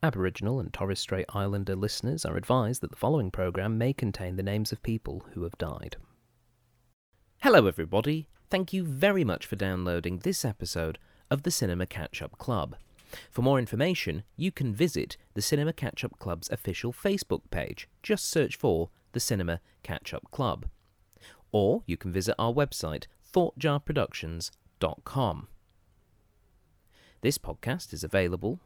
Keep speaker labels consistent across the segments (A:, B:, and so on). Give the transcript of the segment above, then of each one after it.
A: Aboriginal and Torres Strait Islander listeners are advised that the following program may contain the names of people who have died. Hello, everybody. Thank you very much for downloading this episode of the Cinema Catch Up Club. For more information, you can visit the Cinema Catch Up Club's official Facebook page. Just search for the Cinema Catch Up Club. Or you can visit our website, thoughtjarproductions.com. This podcast is available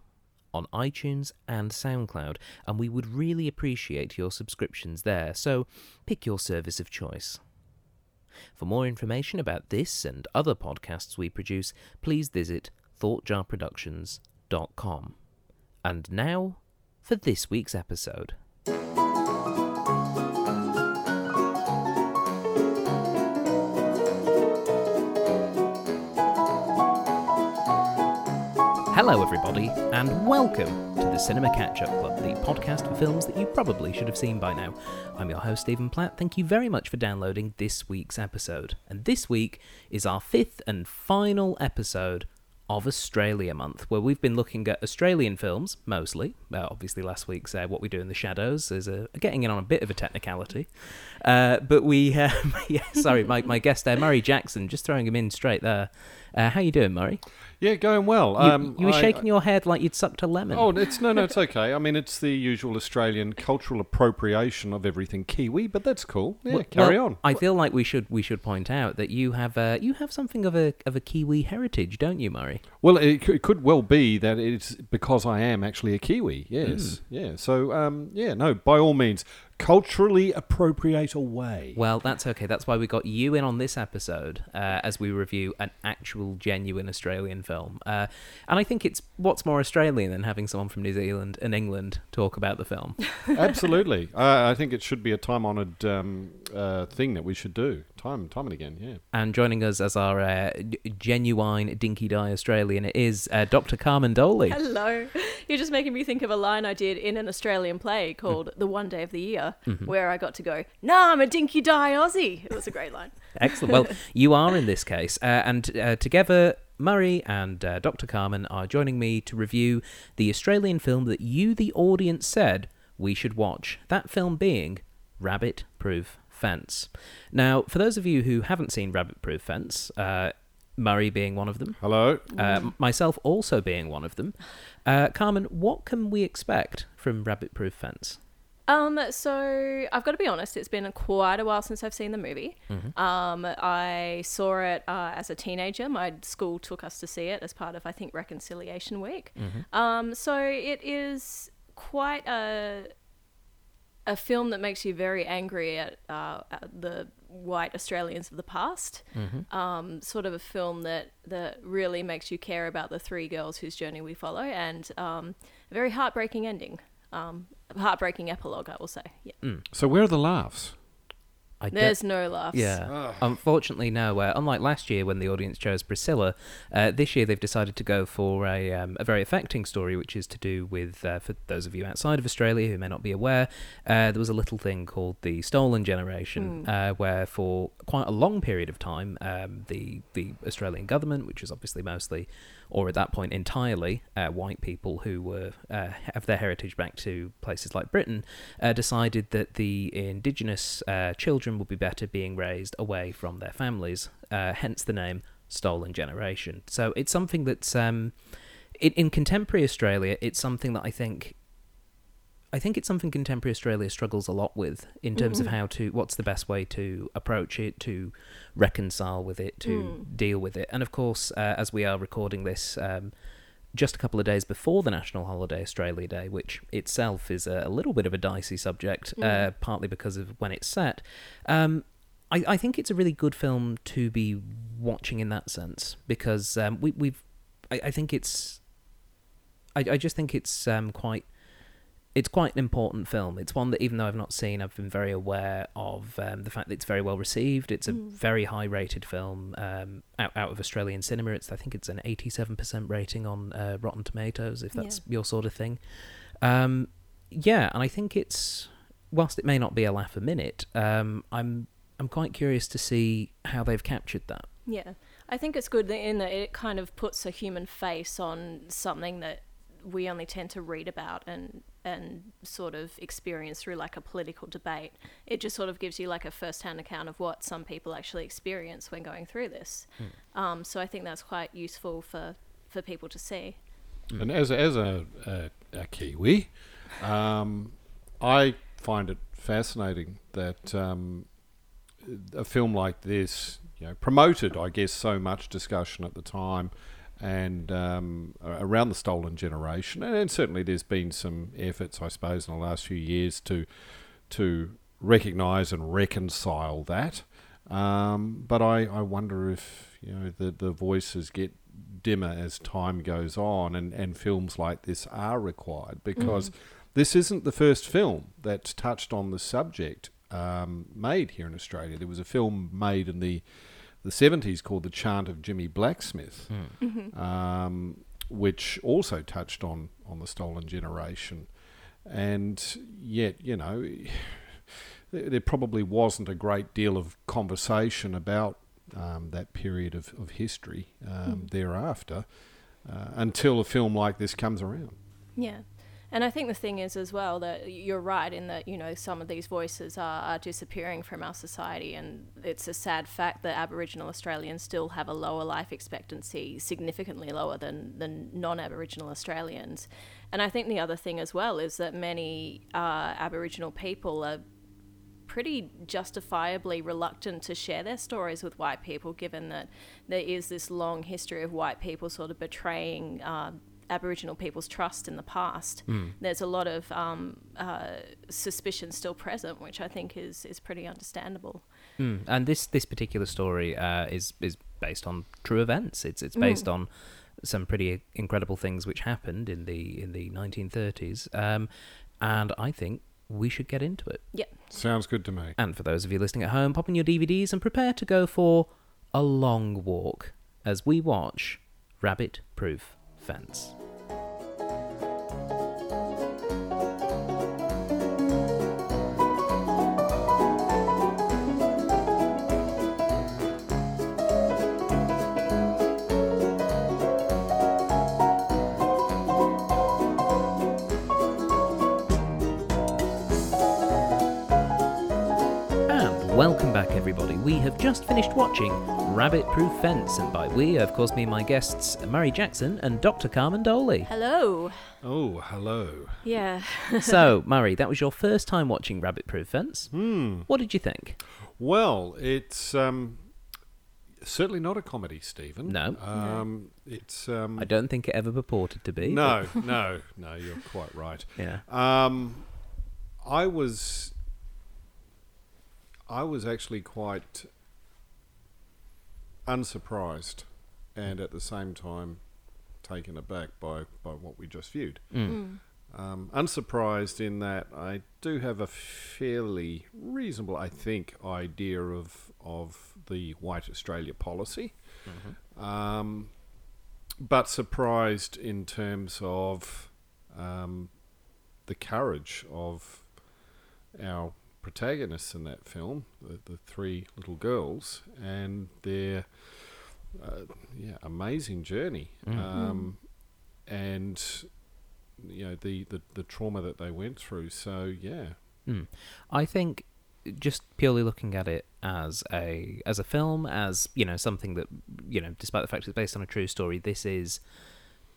A: on iTunes and SoundCloud, and we would really appreciate your subscriptions there, so pick your service of choice. For more information about this and other podcasts we produce, please visit thoughtjarproductions.com. And now for this week's episode. Hello, everybody, and welcome to the Cinema Catch Up Club, the podcast for films that you probably should have seen by now. I'm your host, Stephen Platt. Thank you very much for downloading this week's episode. And this week is our fifth and final episode of Australia Month, where we've been looking at Australian films mostly. Uh, obviously, last week's uh, What We Do in the Shadows is getting in on a bit of a technicality. Uh, but we, uh, yeah, sorry, my, my guest there, Murray Jackson, just throwing him in straight there. How you doing, Murray?
B: Yeah, going well.
A: You,
B: Um,
A: you were
B: I-
A: shaking your head like you'd sucked a lemon.
B: Oh, it's no, no, it's okay. I mean, it's the usual Australian cultural appropriation of everything Kiwi, but that's cool. Yeah,
A: Well-
B: carry
A: well,
B: on.
A: I feel like we should we should point out that you have uh, you have something of a of a Kiwi heritage, don't you, Murray?
B: Well, it, c- it could well be that it's because I am actually a Kiwi. Yes,
A: Hmm.
B: yeah. So, um, yeah, no, by all means, culturally appropriate away.
A: Well, that's okay. That's why we got you in on this episode uh, as we review an actual, genuine Australian film. Uh, and I think it's what's more Australian than having someone from New Zealand and England talk about the film.
B: Absolutely. uh, I think it should be a time-honoured um, uh, thing that we should do, time, time and again. Yeah.
A: and joining us as our uh, genuine dinky die Australian is uh, Dr. Carmen Dohle.
C: Hello. You're just making me think of a line I did in an Australian play called The One Day of the Year, where I got to go, Nah, I'm a dinky die Aussie. It was a great line.
A: Excellent. Well, you are in this case. Uh, and uh, together, Murray and uh, Dr. Carmen are joining me to review the Australian film that you, the audience, said we should watch. That film being Rabbit Proof Fence. Now, for those of you who haven't seen Rabbit Proof Fence, uh, Murray being one of them,
B: Hello.
A: uh, myself also being one of them, uh, Carmen, what can we expect from Rabbit Proof Fence?
C: Um, so I've got to be honest, it's been quite a while since I've seen the movie. Um, I saw it uh, as a teenager. My school took us to see it as part of, I think, Reconciliation Week. Um, so it is quite a a film that makes you very angry at, uh, at the white Australians of the past. Um, sort of a film that that really makes you care about the three girls whose journey we follow, and um, a very heartbreaking ending. Um, heartbreaking epilogue, I will say. Yeah.
B: So, where are the laughs?
A: I don't-
C: There's no laughs.
A: Yeah. Unfortunately, no. Uh, unlike last year when the audience chose Priscilla, uh, this year they've decided to go for a, um, a very affecting story, which is to do with, uh, for those of you outside of Australia who may not be aware, uh, there was a little thing called the Stolen Generation, uh, where for quite a long period of time, um, the, the Australian government, which was obviously mostly, or at that point entirely, uh, white people who were uh, have their heritage back to places like Britain, uh, decided that the indigenous uh, children would be better being raised away from their families. Uh, hence the name Stolen Generation. So it's something that's um, in, in contemporary Australia. It's something that I think. I think it's something contemporary Australia struggles a lot with in terms of how to what's the best way to approach it, to reconcile with it, to deal with it. And of course, uh, as we are recording this, um, just a couple of days before the national holiday Australia Day, which itself is a, little bit of a dicey subject, uh, partly because of when it's set. Um, I, I think it's a really good film to be watching in that sense because um, we, we've. I, I think it's. I, I just think it's um, quite. It's quite an important film. It's one that, even though I've not seen, I've been very aware of um, the fact that it's very well received. It's a very high-rated film um, out out of Australian cinema. It's I think it's an eighty-seven percent rating on uh, Rotten Tomatoes, if that's your sort of thing. Um, yeah, and I think it's whilst it may not be a laugh a minute, um, I'm I'm quite curious to see how they've captured that.
C: Yeah, I think it's good in that it kind of puts a human face on something that we only tend to read about and and sort of experience through like a political debate. It just sort of gives you like a first-hand account of what some people actually experience when going through this. Um, so I think that's quite useful for for people to see.
B: And as a, as a, a, a Kiwi, um, I find it fascinating that um, a film like this, you know, promoted, I guess, so much discussion at the time and um, around the stolen generation, and certainly there's been some efforts, I suppose, in the last few years to to recognise and reconcile that. Um, but I, I wonder if you know the the voices get dimmer as time goes on, and, and films like this are required because this isn't the first film that's touched on the subject um, made here in Australia. There was a film made in the the 70s called The Chant of Jimmy Blacksmith, um, which also touched on, on the stolen generation. And yet, you know, there, there probably wasn't a great deal of conversation about um, that period of, of history um, thereafter uh, until a film like this comes around.
C: Yeah. And I think the thing is as well that you're right in that, you know, some of these voices are, are disappearing from our society. And it's a sad fact that Aboriginal Australians still have a lower life expectancy, significantly lower than, than non Aboriginal Australians. And I think the other thing as well is that many uh, Aboriginal people are pretty justifiably reluctant to share their stories with white people, given that there is this long history of white people sort of betraying uh, Aboriginal people's trust in the past. There's a lot of um, uh, suspicion still present, which I think is is pretty understandable.
A: Mm. And this this particular story uh, is is based on true events. It's it's based on some pretty incredible things which happened in the in the 1930s. Um, and I think we should get into it.
C: Yeah.
B: Sounds good to me.
A: And for those of you listening at home, pop in your DVDs and prepare to go for a long walk as we watch Rabbit Proof Fence. And welcome back, everybody. We have just finished watching Rabbit Proof Fence, and by we, of course, mean my guests Murray Jackson and Dr. Carmen Dohle.
C: Hello.
B: Oh, hello.
C: Yeah.
A: so, Murray, that was your first time watching Rabbit Proof Fence.
B: Hmm.
A: What did you think?
B: Well, it's um, certainly not a comedy, Stephen.
A: No.
B: Um, it's um,
A: I don't think it ever purported to be.
B: no, no, no. You're quite right.
A: Yeah.
B: Um, I was, I was actually quite unsurprised, and at the same time, taken aback by by what we just viewed.
A: Mm.
B: Um, unsurprised in that I do have a fairly reasonable, I think, idea of of the White Australia policy, um, but surprised in terms of um, the courage of our protagonists in that film, the, the three little girls, and their uh, yeah amazing journey, um, and you know the, the the trauma that they went through. So yeah,
A: Mm. I think just purely looking at it as a as a film, as you know, something that you know, despite the fact it's based on a true story, this is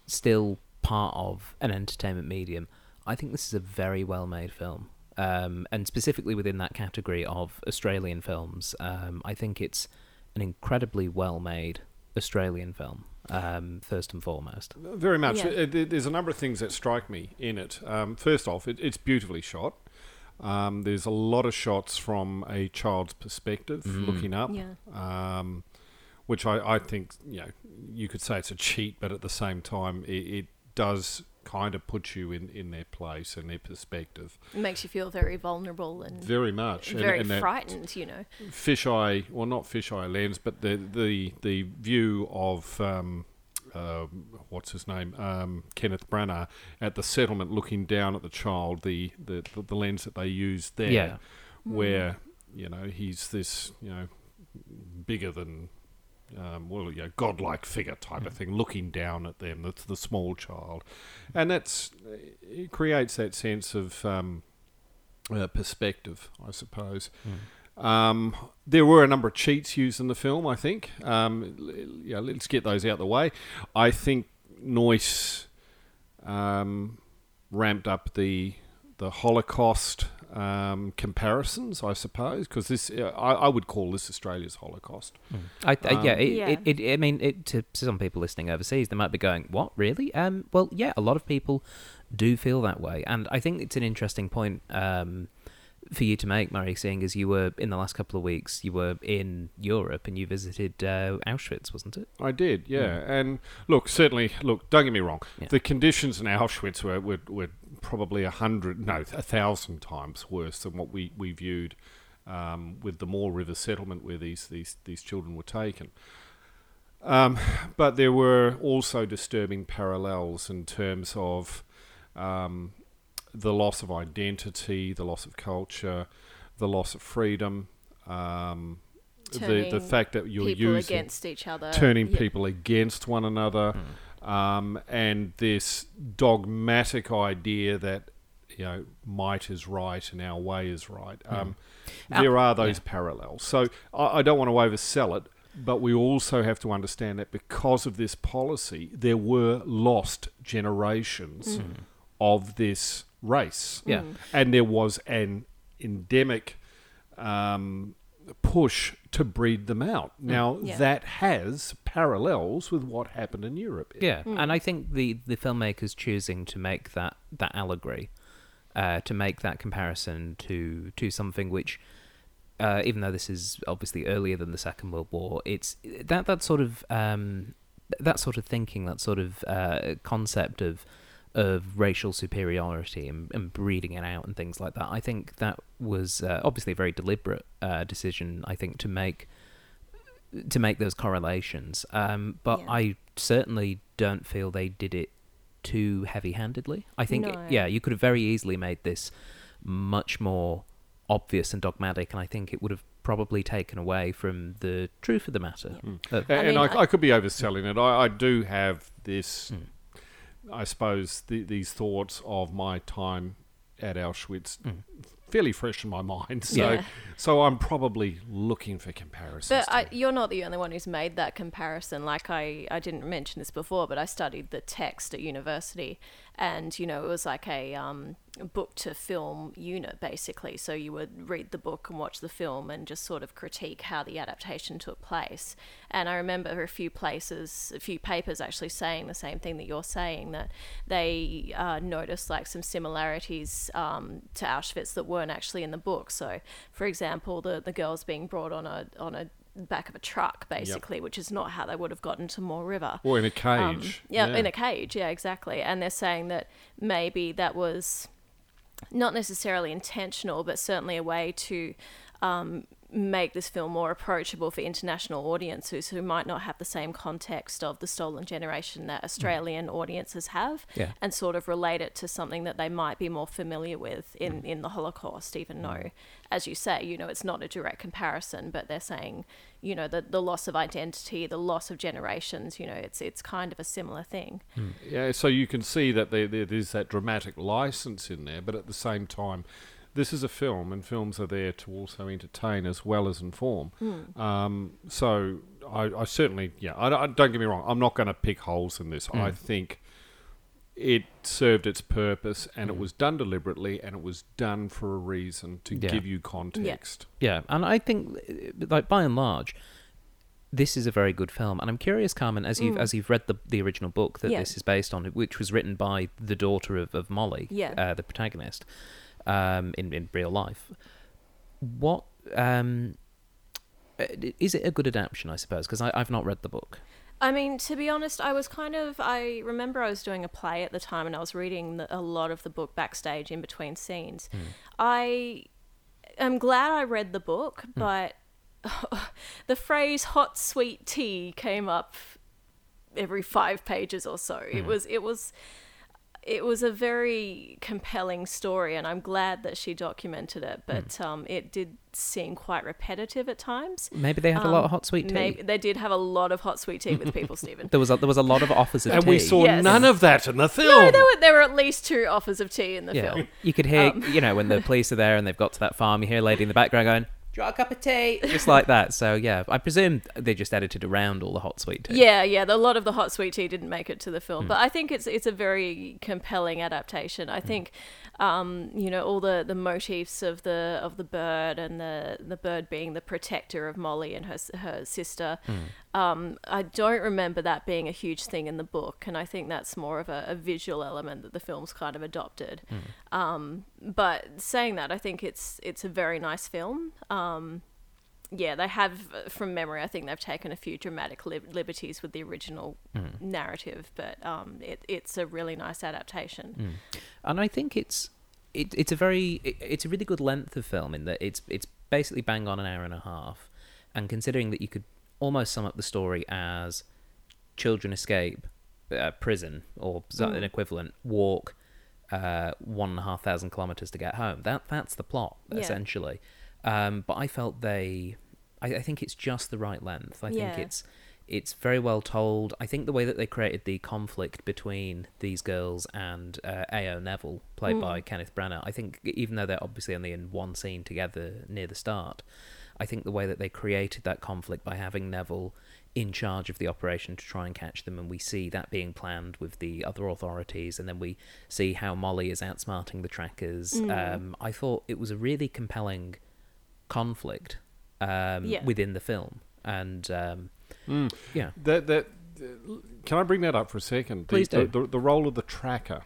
A: still part of an entertainment medium. I think this is a very well made film. Um, and specifically within that category of Australian films, um, I think it's an incredibly well made Australian film, um, first and foremost.
B: very much.
C: Yeah.
B: There- There's a number of things that strike me in it. Um, first off, it, it's beautifully shot. Um, there's a lot of shots from a child's perspective, looking up.
C: Yeah.
B: um, which I, I think you know you could say it's a cheat, but at the same time it, it does kind of put you in, in their place and their perspective
C: It makes you feel very vulnerable and
B: very much.
C: Very
B: and that
C: frightened, you know.
B: Fisheye, well, not fisheye lens, but the the the view of. Um, uh, what's his name? Um, Kenneth Branagh at the settlement, looking down at the child. The the, the, the lens that they use there,
A: Yeah.
B: where you know he's this you know bigger than um, well, you know, godlike figure type of thing, looking down at them, the, the small child, and that's it creates that sense of um, uh, perspective, I suppose. Um, there were a number of cheats used in the film. I think. Um, yeah, let's get those out of the way. I think Noyce um, ramped up the the Holocaust um, comparisons, I suppose, because this uh, I, I would call this Australia's Holocaust.
A: I, I, yeah,
B: Um,
A: it,
C: Yeah.
A: It, it, I mean, it, to some people listening overseas, they might be going, "What, really?" Um, well, yeah, a lot of people do feel that way, and I think it's an interesting point um, for you to make, Murray, seeing as you were in the last couple of weeks, you were in Europe and you visited uh, Auschwitz, wasn't it?
B: I did, yeah. And look, certainly, look. Don't get me wrong.
A: Yeah.
B: The conditions in Auschwitz were, were, were probably a hundred, no, a thousand times worse than what we we viewed um, with the Moore River settlement where these these these children were taken. Um, but there were also disturbing parallels in terms of um, the loss of identity, the loss of culture, the loss of freedom. Um, the the fact that you're
C: People
B: using
C: against each other.
B: turning
C: Yeah.
B: people against one another, um, and this dogmatic idea that you know might is right and our way is right. Um,
A: Uh,
B: there are those parallels. So I, I don't want to oversell it, but we also have to understand that because of this policy, there were lost generations of this race
A: Yeah.
C: Mm.
B: and there was an endemic um, push to breed them out. Now
C: Yeah.
B: that has parallels with what happened in Europe.
A: Yeah, and I think the the filmmakers choosing to make that that allegory, uh, to make that comparison to to something which, uh, even though this is obviously earlier than the Second World War, it's that that sort of um, that sort of thinking, that sort of uh, concept of of racial superiority and, and breeding it out and things like that. I think that was uh, obviously a very deliberate uh, decision. I think to make to make those correlations. Um, but
C: Yeah.
A: I certainly don't feel they did it too heavy-handedly. I think,
C: No.
A: yeah, you could have very easily made this much more obvious and dogmatic, and I think it would have probably taken away from the truth of the matter. Uh,
B: A- and
C: mean,
B: I,
C: I-
B: I could be overselling it. I, I do have this,
A: Mm.
B: I suppose, th- these thoughts of my time at Auschwitz
A: Mm.
B: Fairly fresh in my mind. So,
C: Yeah.
B: so I'm probably looking for comparisons.
C: But I, you're not the only one who's made that comparison. Like I, I didn't mention this before, but I studied the text at university, and you know it was like a um, book to film unit basically. So you would read the book and watch the film, and just sort of critique how the adaptation took place. And I remember a few places, a few papers actually saying the same thing that you're saying that they uh, noticed like some similarities um, to Auschwitz that weren't actually in the book. So, for example, the the girls being brought on a on a back of a truck basically which is not how they would have gotten to Moore River
B: or in a
C: Um,
B: cage.
C: yeah, in a cage yeah exactly and they're saying that maybe that was not necessarily intentional but certainly a way to um, make this film more approachable for international audiences who might not have the same context of the stolen generation that mm. Australian audiences have
A: Yeah.
C: and sort of relate it to something that they might be more familiar with in, mm. in the Holocaust, even though, mm. as you say, you know, it's not a direct comparison, but they're saying, you know, the, the loss of identity, the loss of generations, you know, it's it's kind of a similar thing.
B: Yeah, so you can see that there, there, there's that dramatic license in there, but at the same time, this is a film, and films are there to also entertain as well as inform. Um, so I, I certainly, yeah, I, don't- don't get me wrong, I'm not going to pick holes in this. I think it served its purpose, and it was done deliberately, and it was done for a reason to
A: Yeah.
B: give you context.
A: Yeah, and I think, uh, like by and large, this is a very good film. And I'm curious, Carmen, as you've as you've read the the original book that
C: Mm. Yeah.
A: this is based on, which was written by the daughter of, of Molly,
C: Yeah.
A: uh, the protagonist, um, in in real life. What um, is it a good adaptation? I suppose because I've not read the book.
C: I mean, to be honest, I was kind of. I remember I was doing a play at the time and I was reading the, a lot of the book backstage in between scenes. I am glad I read the book, but the phrase hot sweet tea came up every five pages or so. It was, it was. It was a very compelling story, and I'm glad that she documented it.
A: Hmm.
C: But um, it did seem quite repetitive at times.
A: Maybe they had a lot of hot sweet tea.
C: Um, Maybe they did have a lot of hot sweet tea with people, Stephen.
A: There was a, there was a lot of offers of
B: and
A: tea.
B: And we saw
C: Yes.
B: none of that in the film.
C: No, there were there were at least two offers of tea in the
A: yeah,
C: film.
A: you could hear,
C: Um,
A: you know, when the police are there and they've got to that farm, you hear a lady in the background going, "Do you want a cup of tea?" Just like that. So yeah, I presume they just edited around all the hot sweet tea.
C: Yeah, yeah. A lot of the hot sweet tea didn't make it to the film, hmm. but I think it's it's a very compelling adaptation. I hmm. think, um, you know, all the, the motifs of the of the bird and the the bird being the protector of Molly and her her sister.
A: Hmm.
C: Um, I don't remember that being a huge thing in the book, and I think that's more of a, a visual element that the film's kind of adopted.
A: Hmm.
C: Um, but saying that, I think it's it's a very nice film. Um, yeah, they have, uh, from memory, I think they've taken a few dramatic lib- liberties with the original narrative, but um, it, it's a really nice adaptation.
A: and I think it's it, it's a very it, it's a really good length of film in that it's it's basically bang on an hour and a half, and considering that you could almost sum up the story as children escape uh, prison or so- an equivalent walk uh, one and a half thousand kilometers to get home. That that's the plot
C: Yeah.
A: essentially. Um, but I felt they, I, I think it's just the right length. I think it's it's very well told. I think the way that they created the conflict between these girls and uh, A.O. Neville, played by Kenneth Branagh, I think even though they're obviously only in one scene together near the start, I think the way that they created that conflict by having Neville in charge of the operation to try and catch them, and we see that being planned with the other authorities, and then we see how Molly is outsmarting the trackers. Um, I thought it was a really compelling conflict um,
C: Yeah.
A: within the film, and um, yeah,
B: That that can I bring that up for a second?
A: Please
B: the,
A: do.
B: The, the role of the tracker,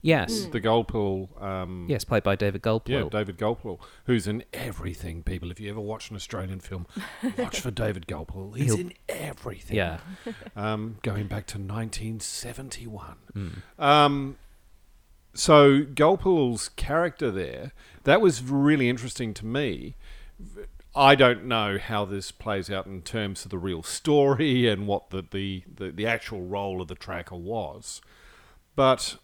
A: yes,
B: the Gulpilil. Um,
A: yes, played by David
B: Gulpilil.
A: Yeah,
B: David Gulpilil, who's in everything. People, if you ever watch an Australian film, watch for David Gulpilil. He's
A: He'll-
B: in everything.
A: yeah,
B: um, going back to 1971.
A: Mm.
B: Um, so Gulpilil's character there, that was really interesting to me. I don't know how this plays out in terms of the real story and what the, the, the, the actual role of the tracker was. But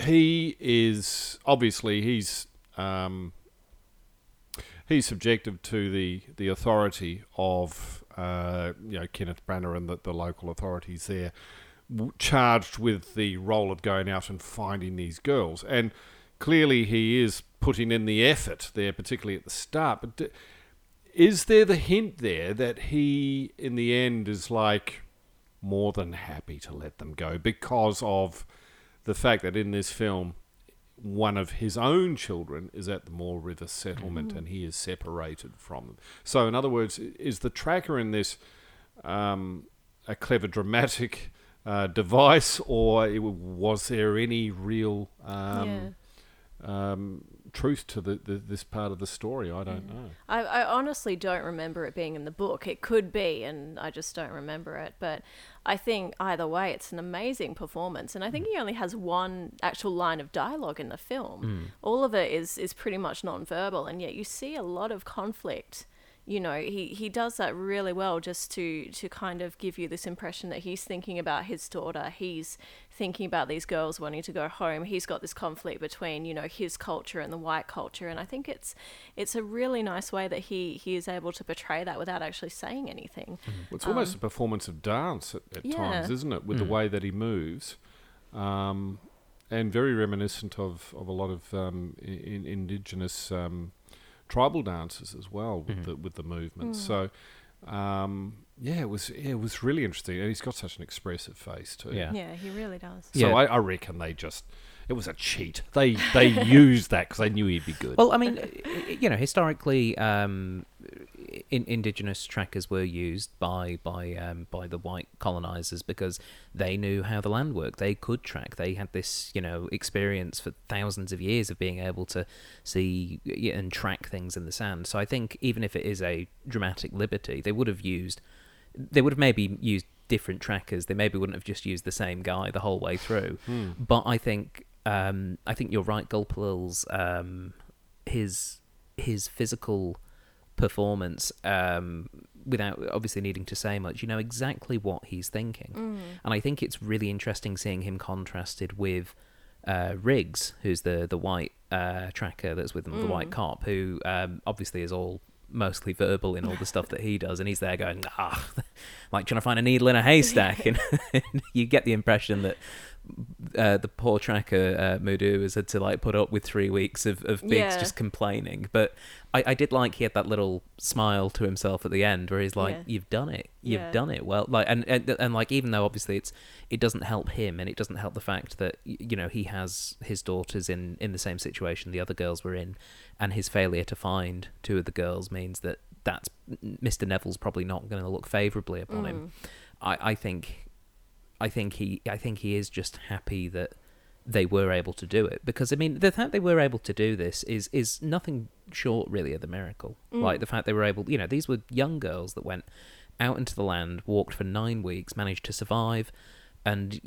B: he is obviously he's um, he's subjective to the, the authority of uh, you know Kenneth Branagh and the, the local authorities there, charged with the role of going out and finding these girls. And clearly he is putting in the effort there, particularly at the start. But is there the hint there that he, in the end, is like more than happy to let them go because of the fact that in this film, one of his own children is at the Moore River settlement and he is separated from them. So, in other words, is the tracker in this um, a clever dramatic uh, device, or was there any real um, um, truth to the, the, this part of the story? I don't mm. know.
C: I, I honestly don't remember it being in the book. It could be, and I just don't remember it. But I think either way, it's an amazing performance. And I think mm. he only has one actual line of dialogue in the film. Mm. All of it is is pretty much non-verbal, and yet you see a lot of conflict. You know, he, he does that really well just to, to kind of give you this impression that he's thinking about his daughter. He's thinking about these girls wanting to go home. He's got this conflict between, you know, his culture and the white culture. And I think it's it's a really nice way that he, he is able to portray that without actually saying anything.
B: Well, it's almost a performance of dance at, at
C: Yeah.
B: times, isn't it? With the way that he moves, um, and very reminiscent of, of a lot of um, in, indigenous um, tribal dances as well with the with the movements. So, um, yeah, it was yeah, it was really interesting, and he's got such an expressive face too.
A: Yeah.
C: Yeah, he really does.
B: So
A: Yeah.
B: I, I reckon they just it was a cheat. They they used that because they knew he'd be good.
A: Well, I mean, you know, historically, um, in, indigenous trackers were used by by um, by the white colonizers because they knew how the land worked. They could track. They had this, you know, experience for thousands of years of being able to see and track things in the sand. So I think even if it is a dramatic liberty, they would have used. They would have maybe used different trackers. They maybe wouldn't have just used the same guy the whole way through. But I think um, I think you're right. Gulpilil's um, his his physical performance um, without obviously needing to say much. You know exactly what he's thinking, and I think it's really interesting seeing him contrasted with uh, Riggs, who's the the white uh, tracker that's with them, the
C: Mm.
A: white cop, who um, obviously is all mostly verbal in all the stuff that he does, and he's there going, ah, like trying to find a needle in a haystack, and, you get the impression that. Uh, the poor tracker uh, Moodoo has had to like put up with three weeks of, of Riggs
C: Yeah.
A: just complaining. But I, I did like he had that little smile to himself at the end where he's like,
C: Yeah.
A: "You've done it, you've
C: Yeah.
A: done it well." Like and, and and like even though obviously it's it doesn't help him and it doesn't help the fact that you know he has his daughters in in the same situation the other girls were in, and his failure to find two of the girls means that that's Mr. Neville's probably not going to look favourably upon him. I I think I think he I think he is just happy that they were able to do it because I mean the fact they were able to do this is is nothing short really of the miracle. Mm. Like the fact they were able, you know, these were young girls that went out into the land, walked for 9 weeks, managed to survive and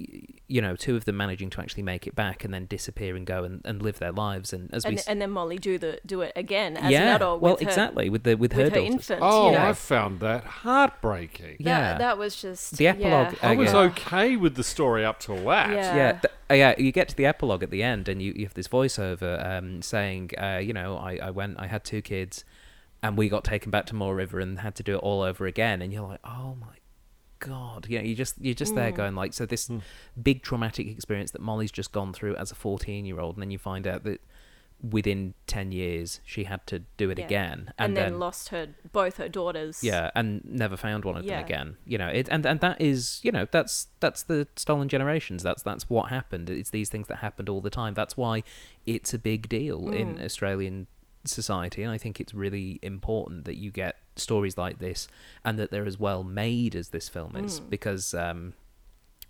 A: you know, two of them managing to actually make it back and then disappear and go and, and live their lives and as we
C: And,
A: s-
C: and then Molly do the do it again as
A: yeah,
C: an adult.
A: well
C: her,
A: exactly with the with, her,
C: with her
A: daughters.
C: infant.
B: Oh,
C: you know?
B: I found that heartbreaking.
A: Yeah.
C: that was just
A: The epilogue,
C: Yeah.
B: I was okay with the story up till that.
C: Yeah.
A: yeah, th- uh, yeah. You get to the epilogue at the end, and you, you have this voiceover um, saying, uh, you know, I, I went, I had two kids, and we got taken back to Moore River and had to do it all over again. And you're like, oh my god, you know, you just you're just there
C: Mm.
A: going like, so this big traumatic experience that Molly's just gone through as a 14 year old, and then you find out that within 10 years she had to do it
C: Yeah.
A: again,
C: and, then, lost her both her daughters.
A: yeah, and never found one of
C: Yeah.
A: them again. You know, it and and that is, you know, that's that's the stolen generations. That's that's what happened. It's these things that happened all the time. That's why it's a big deal in
C: Mm.
A: Australian society, and I think it's really important that you get stories like this and that they're as well made as this film is
C: Mm.
A: because. Um,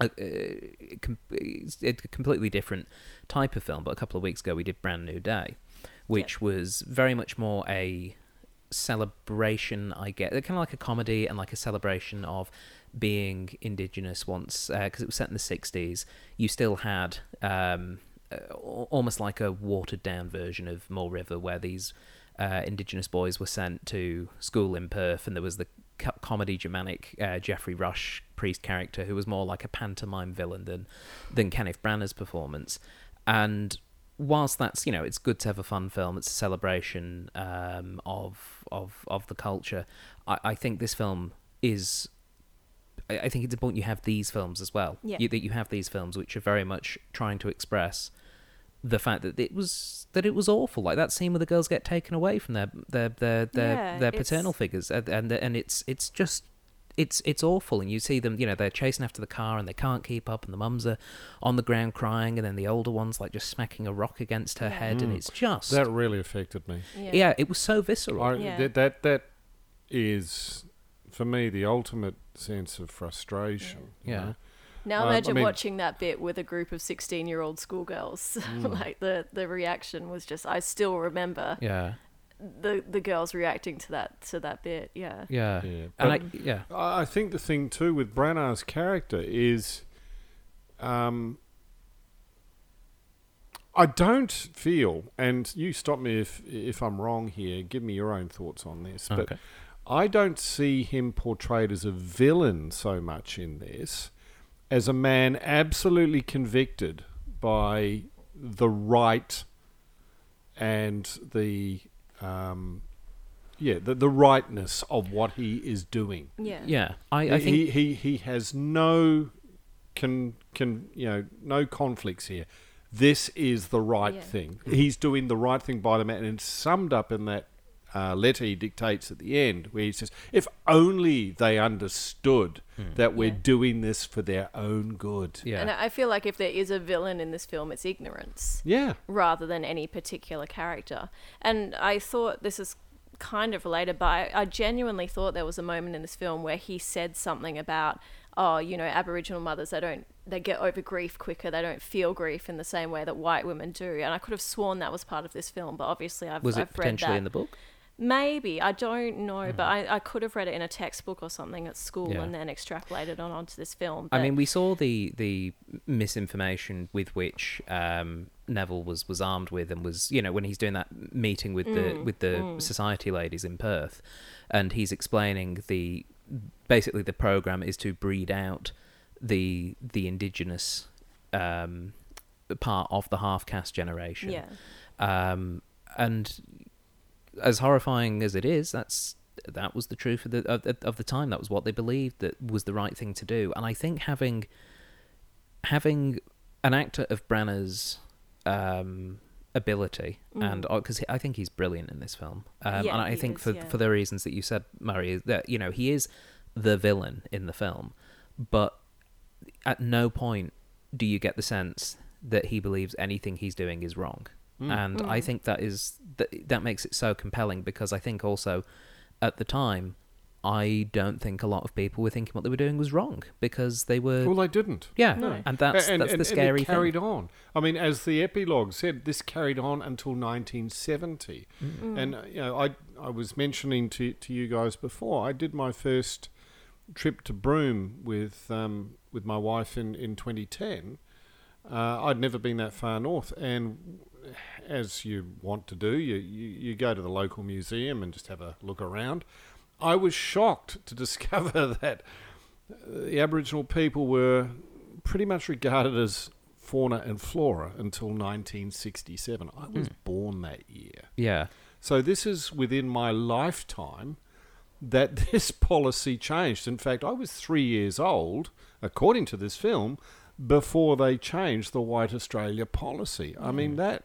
A: uh, uh, it's a completely different type of film. But a couple of weeks ago, we did Bran Nue Dae, which was very much more a celebration. I get kind of like a comedy and like a celebration of being indigenous. Once because it was set in the '60s, you still had um, uh, almost like a watered down version of Moore River, where these uh, indigenous boys were sent to school in Perth, and there was the co- comedy Germanic uh, Geoffrey Rush priest character who was more like a pantomime villain than than Kenneth Branagh's performance. And whilst that's you know it's good to have a fun film, it's a celebration um, of of of the culture. I, I think this film is. I I think it's important you have these films as well.
C: Yeah.
A: You, that you have these films which are very much trying to express the fact that it was that it was awful. Like that scene where the girls get taken away from their their their their,
C: Yeah,
A: their
C: it's-
A: paternal figures, and, and and it's it's just it's it's awful. And you see them, you know, they're chasing after the car and they can't keep up, and the mums are on the ground crying, and then the older one's like just smacking a rock against her
C: Yeah.
A: head, and
B: Mm.
A: it's just
B: That really affected me.
C: Yeah.
A: yeah, it was so visceral.
B: I,
C: Yeah.
B: that, that that is for me the ultimate sense of frustration. you
A: Yeah.
B: know?
C: Now
B: Um, I
C: imagine
B: mean-
C: watching that bit with a group of sixteen-year-old schoolgirls.
B: Mm.
C: like the the reaction was just. I still remember
A: yeah,
C: the the girls reacting to that to that bit. Yeah.
A: yeah,
B: Yeah,
A: and I, yeah,
B: I I think the thing too with Branagh's character is, um, I don't feel, and you stop me if if I'm wrong here. Give me your own thoughts on this, but. I don't see him portrayed as a villain so much in this, as a man absolutely convicted by the right and the um, yeah the the rightness of what he is doing.
C: Yeah.
A: yeah. I, I think
B: he, he he has no can can you know no conflicts here. This is the right
C: Yeah.
B: thing. He's doing the right thing by the man, and it's summed up in that uh, letter he dictates at the end, where he says, "If only they understood that we're
C: Yeah.
B: doing this for their own good."
A: yeah,
C: And I feel like if there is a villain in this film, it's ignorance.
B: Yeah.
C: rather than any particular character. And I thought this is kind of related, but I, I genuinely thought there was a moment in this film where he said something about, oh, you know, Aboriginal mothers, they don't, they get over grief quicker, they don't feel grief in the same way that white women do. And I could have sworn that was part of this film, but obviously I've,
A: was it
C: I've read
A: potentially
C: that.
A: in the book?
C: Maybe I don't know, but I, I could have read it in a textbook or something at school
A: Yeah.
C: and then extrapolated on onto this film.
A: I mean, we saw the the misinformation with which um, Neville was was armed with, and was you know when he's doing that meeting with the with the society ladies in Perth, and he's explaining the basically the program is to breed out the the indigenous um, part of the half caste generation.
C: Yeah.
A: Um, and as horrifying as it is, that's that was the truth of the of, the- of the time. That was what they believed that was the right thing to do. And I think having having an actor of Branagh's um, ability, and because I think he's brilliant in this film, um,
C: Mm. Yeah,
A: and I think
C: is,
A: for
C: yeah.
A: for the reasons that you said, Murray, that you know he is the villain in the film, but at no point do you get the sense that he believes anything he's doing is wrong. And I think that is that that makes it so compelling because I think also at the time I don't think a lot of people were thinking what they were doing was wrong because they were
B: Well, they didn't.
A: yeah,
C: No.
A: and that's
B: and,
A: that's
B: and-
A: the scary
B: and it carried
A: thing.
B: on. I mean, as the epilogue said, this carried on until 1970.
A: Mm.
B: And you know, I I was mentioning to to you guys before. I did my first trip to Broome with um, with my wife in in 2010. Uh, I'd never been that far north, and as you want to do, you, you you go to the local museum and just have a look around. I was shocked to discover that uh, the Aboriginal people were pretty much regarded as fauna and flora until 1967. I was hmm. born that year.
A: Yeah,
B: So this is within my lifetime that this policy changed. In fact, I was three years old, according to this film, before they changed the White Australia policy. I mean, hmm. that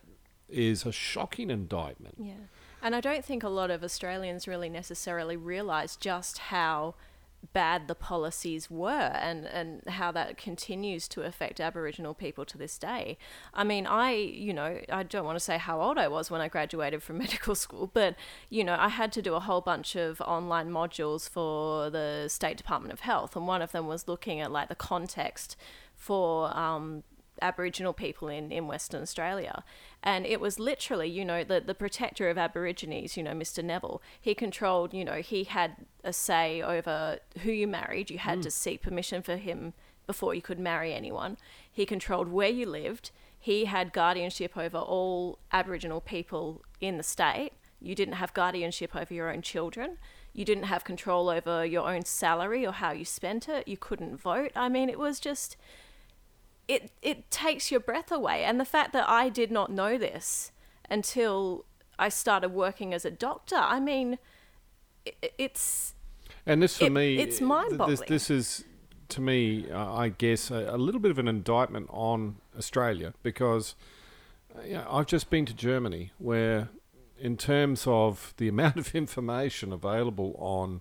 B: is a shocking indictment.
C: Yeah. And I don't think a lot of Australians really necessarily realise just how bad the policies were and, and how that continues to affect Aboriginal people to this day. I mean, I, you know, I don't want to say how old I was when I graduated from medical school, but, you know, I had to do a whole bunch of online modules for the State Department of Health. And one of them was looking at like the context for um, Aboriginal people in, in Western Australia. And it was literally, you know, the, the protector of Aborigines, you know, Mr. Neville, he controlled, you know, he had a say over who you married. You had hmm. to seek permission for him before you could marry anyone. He controlled where you lived. He had guardianship over all Aboriginal people in the state. You didn't have guardianship over your own children. You didn't have control over your own salary or how you spent it. You couldn't vote. I mean, it was just it it takes your breath away and the fact that I did not know this until I started working as a doctor I mean it, it's
B: And this for
C: It-
B: me,
C: it's mind-boggling.
B: This, this is to me, uh, I guess, a, a little bit of an indictment on Australia because uh, you know, I've just been to Germany, where, in terms of the amount of information available on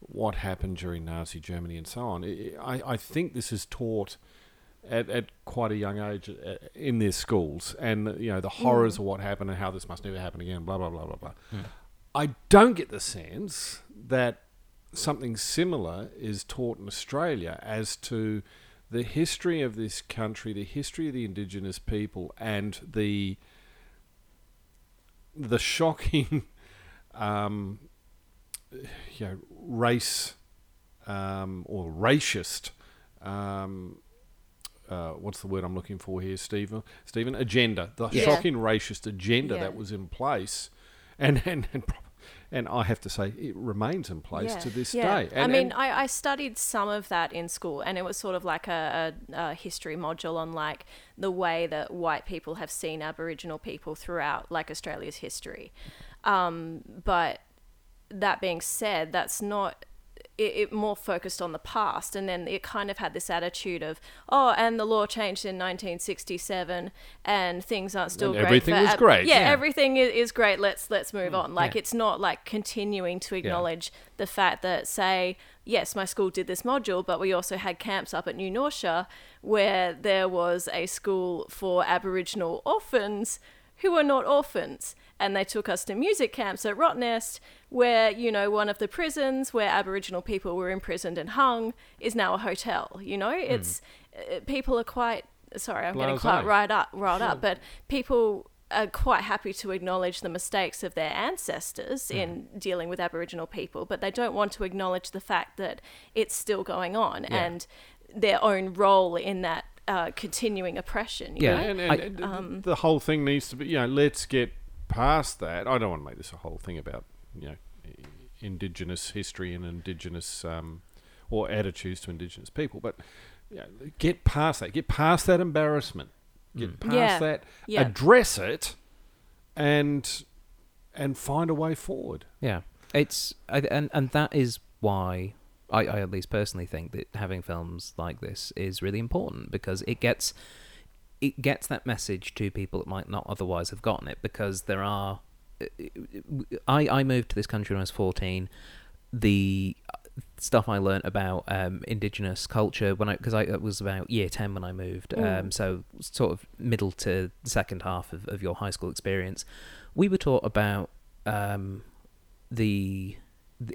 B: what happened during Nazi Germany and so on, I, I I think this is taught. At, at quite a young age uh, in their schools, and you know the horrors of what happened and how this must never happen again. Blah blah blah blah blah. I don't get the sense that something similar is taught in Australia as to the history of this country, the history of the indigenous people, and the the shocking, um, you know, race um, or racist. Um, uh, what's the word I'm looking for here, Stephen? Stephen, agenda. The
C: Yeah.
B: shocking racist agenda
C: Yeah.
B: that was in place, and and and, and I have to say it remains in place
C: yeah,
B: to this
C: yeah.
B: day.
C: I mean
B: and-
C: I, I studied some of that in school and it was sort of like a, a, a history module on like the way that white people have seen Aboriginal people throughout like Australia's history um, but that being said, that's not it, it more focused on the past, and then it kind of had this attitude of, oh, and the law changed in 1967, and things aren't still
B: And
C: great.
B: everything was
C: ab-
B: great.
C: Yeah,
B: Yeah.
C: everything is, is great. Let's let's move mm, on. Like
A: yeah.
C: it's not like continuing to acknowledge the fact that, say, yes, my school did this module, but we also had camps up at New Norcia where there was a school for Aboriginal orphans who were not orphans. And they took us to music camps at Rottnest, where, you know, one of the prisons where Aboriginal people were imprisoned and hung is now a hotel. You know, it's uh, people are quite sorry, I'm getting quite riled up, riled up, but people are quite happy to acknowledge the mistakes of their ancestors in dealing with Aboriginal people, but they don't want to acknowledge the fact that it's still going on and their own role in that uh, continuing oppression. You
A: Yeah.
C: know?
B: and, and,
A: I-
B: and
C: um,
B: the whole thing needs to be, you know, let's get past that. I don't want to make this a whole thing about, you know, indigenous history and indigenous um, or attitudes to indigenous people, but you know, get past that. Get past that embarrassment. get past
C: Yeah.
B: that,
C: Yeah.
B: address it, and and find a way forward.
A: Yeah, it's and and that is why I, I at least personally think that having films like this is really important because it gets it gets that message to people that might not otherwise have gotten it because there are I I moved to this country when I was fourteen. The stuff I learnt about um, indigenous culture when I because I it was about year ten when I moved,
C: Mm.
A: um, so sort of middle to second half of, of your high school experience. We were taught about um, the, the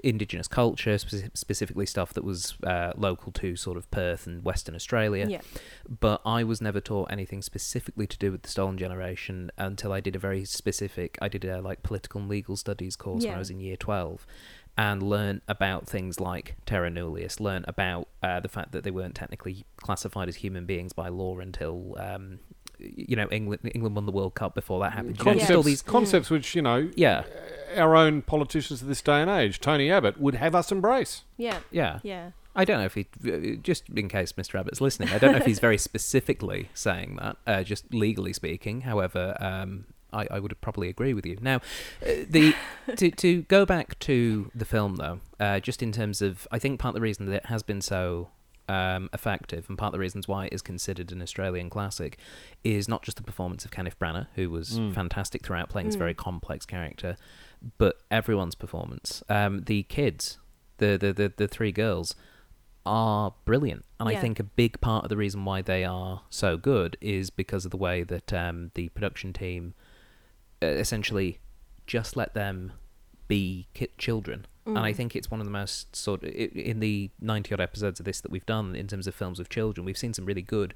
A: indigenous culture, speci- specifically stuff that was uh, local to sort of Perth and Western Australia.
C: Yeah.
A: But I was never taught anything specifically to do with the stolen generation until I did a very specific. I did a like political and legal studies course when I was in year twelve, and learned about things like terra nullius. Learned about uh, the fact that they weren't technically classified as human beings by law until. Um, you know, England England won the World Cup before that happened. You know,
B: Concepts,
A: all these,
B: concepts which you know,
A: yeah,
B: our own politicians of this day and age, Tony Abbott, would have us embrace.
C: Yeah.
A: yeah.
C: Yeah.
A: I don't know if he, uh, just in case Mr. Abbott's listening, I don't know if he's very specifically saying that, uh, just legally speaking. However, um, I, I would probably agree with you. Now, uh, the to to go back to the film though, uh, just in terms of, I think part of the reason that it has been so um, effective, and part of the reasons why it is considered an Australian classic, is not just the performance of Kenneth Branagh, who was fantastic throughout playing this very complex character, but everyone's performance. Um, the kids, the, the the the three girls, are brilliant, and I think a big part of the reason why they are so good is because of the way that um, the production team uh, essentially just let them be ki- children. And I think it's one of the most sort of in the ninety odd episodes of this that we've done in terms of films with children. We've seen some really good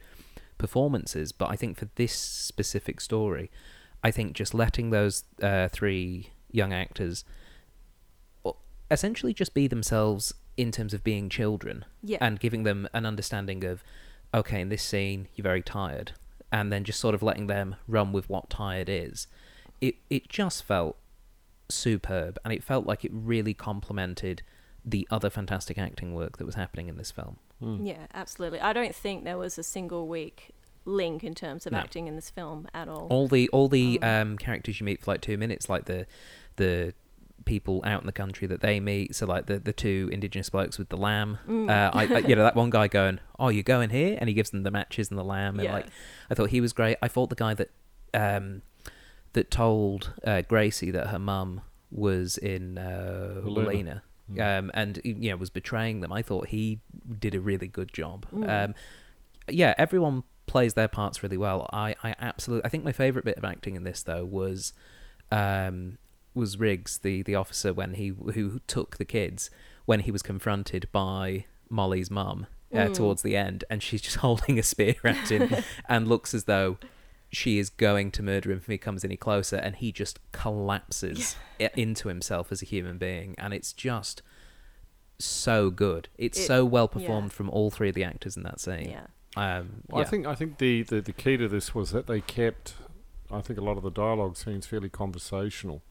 A: performances, but I think for this specific story, I think just letting those uh, three young actors essentially just be themselves in terms of being children
C: Yeah.
A: and giving them an understanding of okay in this scene you're very tired and then just sort of letting them run with what tired is it it just felt superb and it felt like it really complemented the other fantastic acting work that was happening in this film
C: Yeah, absolutely. I don't think there was a single weak link in terms of
A: No.
C: acting in this film at all.
A: all the all the um, characters you meet for like two minutes, like the the people out in the country that they meet. So like the the two indigenous blokes with the lamb.
C: Mm.
A: Uh, I, I you know that one guy going, "Oh, you're going here," and he gives them the matches and the lamb. And
C: Yeah.
A: like, I thought he was great. I thought the guy that um that told uh, Gracie that her mum was in uh,
B: Helena.
A: Helena. Um, and you know was betraying them. I thought he did a really good job. Um, yeah, everyone plays their parts really well. I, I absolutely. I think my favorite bit of acting in this though was, um, was Riggs, the the officer when he who took the kids when he was confronted by Molly's mum uh, towards the end, and she's just holding a spear at him and looks as though she is going to murder him if he comes any closer, and he just collapses i- into himself as a human being, and it's just so good. It's
C: It-
A: so well
C: yeah.
A: performed from all three of the actors in that scene.
C: Yeah.
A: Um,
B: I
A: yeah.
B: think I think the, the, the key to this was that they kept, I think a lot of the dialogue scenes fairly conversational.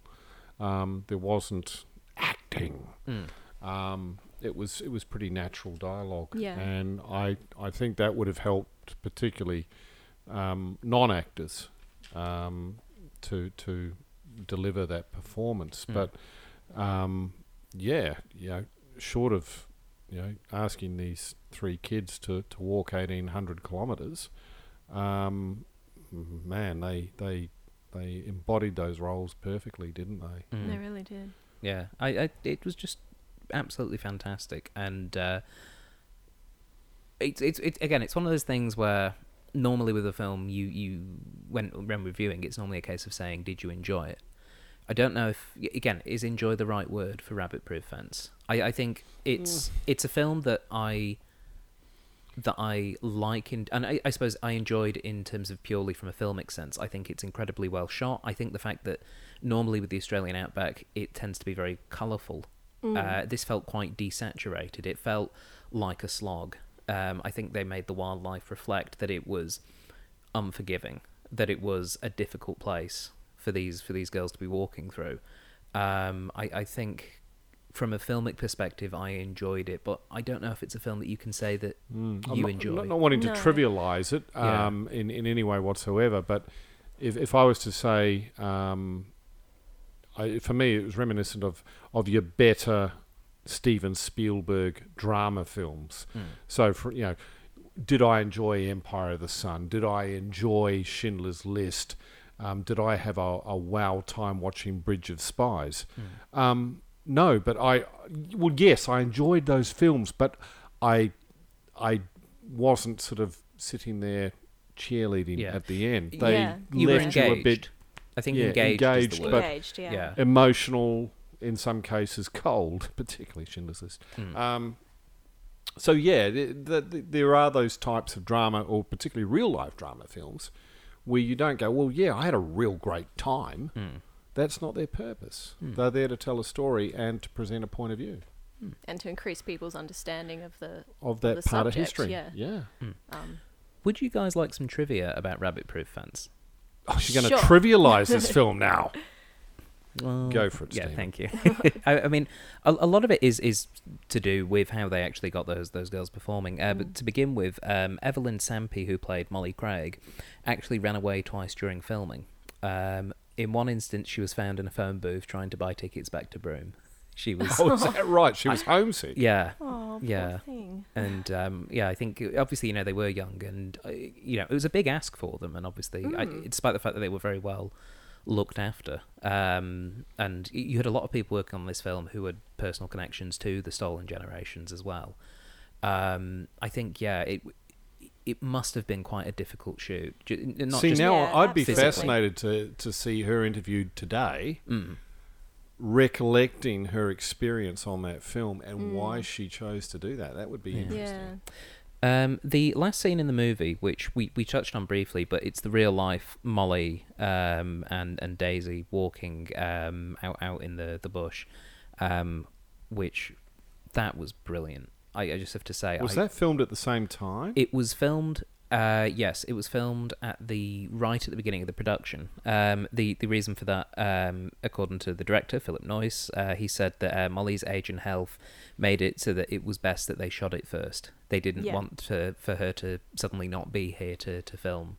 B: Um, there wasn't acting.
A: Mm.
B: Um, it was it was pretty natural dialogue,
C: Yeah.
B: and I I think that would have helped particularly um, non-actors um, to to deliver that performance.
A: Mm.
B: But um, yeah, you know, short of you know asking these three kids to, to walk eighteen hundred kilometres, um, man, they they they embodied those roles perfectly, didn't they?
A: Mm.
C: They really did.
A: Yeah, I, I it was just absolutely fantastic, and uh, it's it's it, again, it's one of those things where normally with a film, you you when when reviewing, it's normally a case of saying, "Did you enjoy it?" I don't know if again is enjoy the right word for Rabbit Proof Fence. I I think it's it's a film that I that I like in, and I, I suppose I enjoyed in terms of purely from a filmic sense. I think it's incredibly well shot. I think the fact that normally with the Australian outback it tends to be very colourful. Uh, this felt quite desaturated. It felt like a slog. Um, I think they made the wildlife reflect that it was unforgiving, that it was a difficult place for these for these girls to be walking through. Um, I, I think from a filmic perspective, I enjoyed it, but I don't know if it's a film that you can say that
B: Mm, I'm
A: you
B: not,
A: enjoy.
B: Not, not wanting to
C: No.
B: trivialize it
A: Yeah.
B: um, in, in any way whatsoever, but if, if I was to say, um, I, for me, it was reminiscent of, of your better Steven Spielberg drama films.
A: Mm.
B: So, for you know, did I enjoy Empire of the Sun? Did I enjoy Schindler's List? Um, did I have a, a wow time watching Bridge of Spies?
A: Mm.
B: Um, no, but I, well, yes, I enjoyed those films, but I, I wasn't sort of sitting there cheerleading
A: Yeah.
B: at the end. They
C: Yeah.
A: You were
B: left you a bit
A: I think
B: yeah,
A: engaged, is
B: engaged,
A: the word.
B: but-
C: Engaged, yeah.
A: yeah.
B: emotional, in some cases cold, particularly Schindler's List.
A: Mm.
B: Um, so yeah, th th th there are those types of drama, or particularly real life drama films, where you don't go, well, yeah, I had a real great time.
A: Mm.
B: That's not their purpose.
A: Hmm.
B: They're there to tell a story and to present a point of view
C: And to increase people's understanding of the.
B: of that
C: The
B: part of history.
C: yeah.
B: yeah.
C: Um,
A: Would you guys like some trivia about Rabbit Proof Fence?
B: Oh, she's going to
C: Sure.
B: trivialize this film now.
A: Well,
B: Go for it,
A: Yeah,
B: Stephen.
A: thank you. I, I mean, a, a lot of it is is to do with how they actually got those those girls performing. Uh, But to begin with, um, Evelyn Sampi, who played Molly Craig, actually ran away twice during filming. Um, in one instance, she was found in a phone booth trying to buy tickets back to Broome. She was,
B: Oh, is that right? She was homesick.
A: yeah,
C: oh, poor
A: Yeah.
C: thing.
A: and um, yeah, I think uh, obviously you know they were young, and uh, you know it was a big ask for them, and obviously, I,
C: Mm.
A: despite the fact that they were very well looked after, um, and you had a lot of people working on this film who had personal connections to the stolen generations as well. Um, I think yeah, it it must have been quite a difficult shoot. Not
B: see,
A: just,
B: now
C: Yeah,
B: I'd be
A: absolutely.
B: fascinated to, to see her interviewed today,
A: Mm,
B: recollecting her experience on that film and
C: Mm.
B: why she chose to do that. That would be
A: Yeah.
B: interesting.
C: Yeah.
A: Um, the last scene in the movie, which we, we touched on briefly, but it's the real life Molly um, and and Daisy walking um, out out in the the bush, um, which that was brilliant. I, I just have to say,
B: Was
A: I,
B: that filmed at the same time?
A: it was filmed. Uh, yes, it was filmed at the right at the beginning of the production. Um, the the reason for that, um, according to the director Philip Noyce, uh, he said that uh, Molly's age and health made it so that it was best that they shot it first. They didn't
C: Yeah.
A: want to for her to suddenly not be here to to film,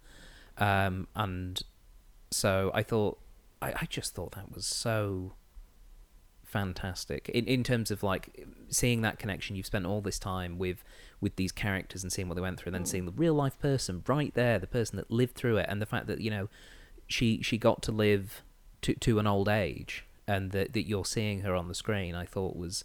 A: um, and so I thought I, I just thought that was so fantastic in in terms of like seeing that connection you've spent all this time with with these characters and seeing what they went through and then seeing the real life person right there the person that lived through it and the fact that you know she she got to live to to an old age and that that you're seeing her on the screen I thought was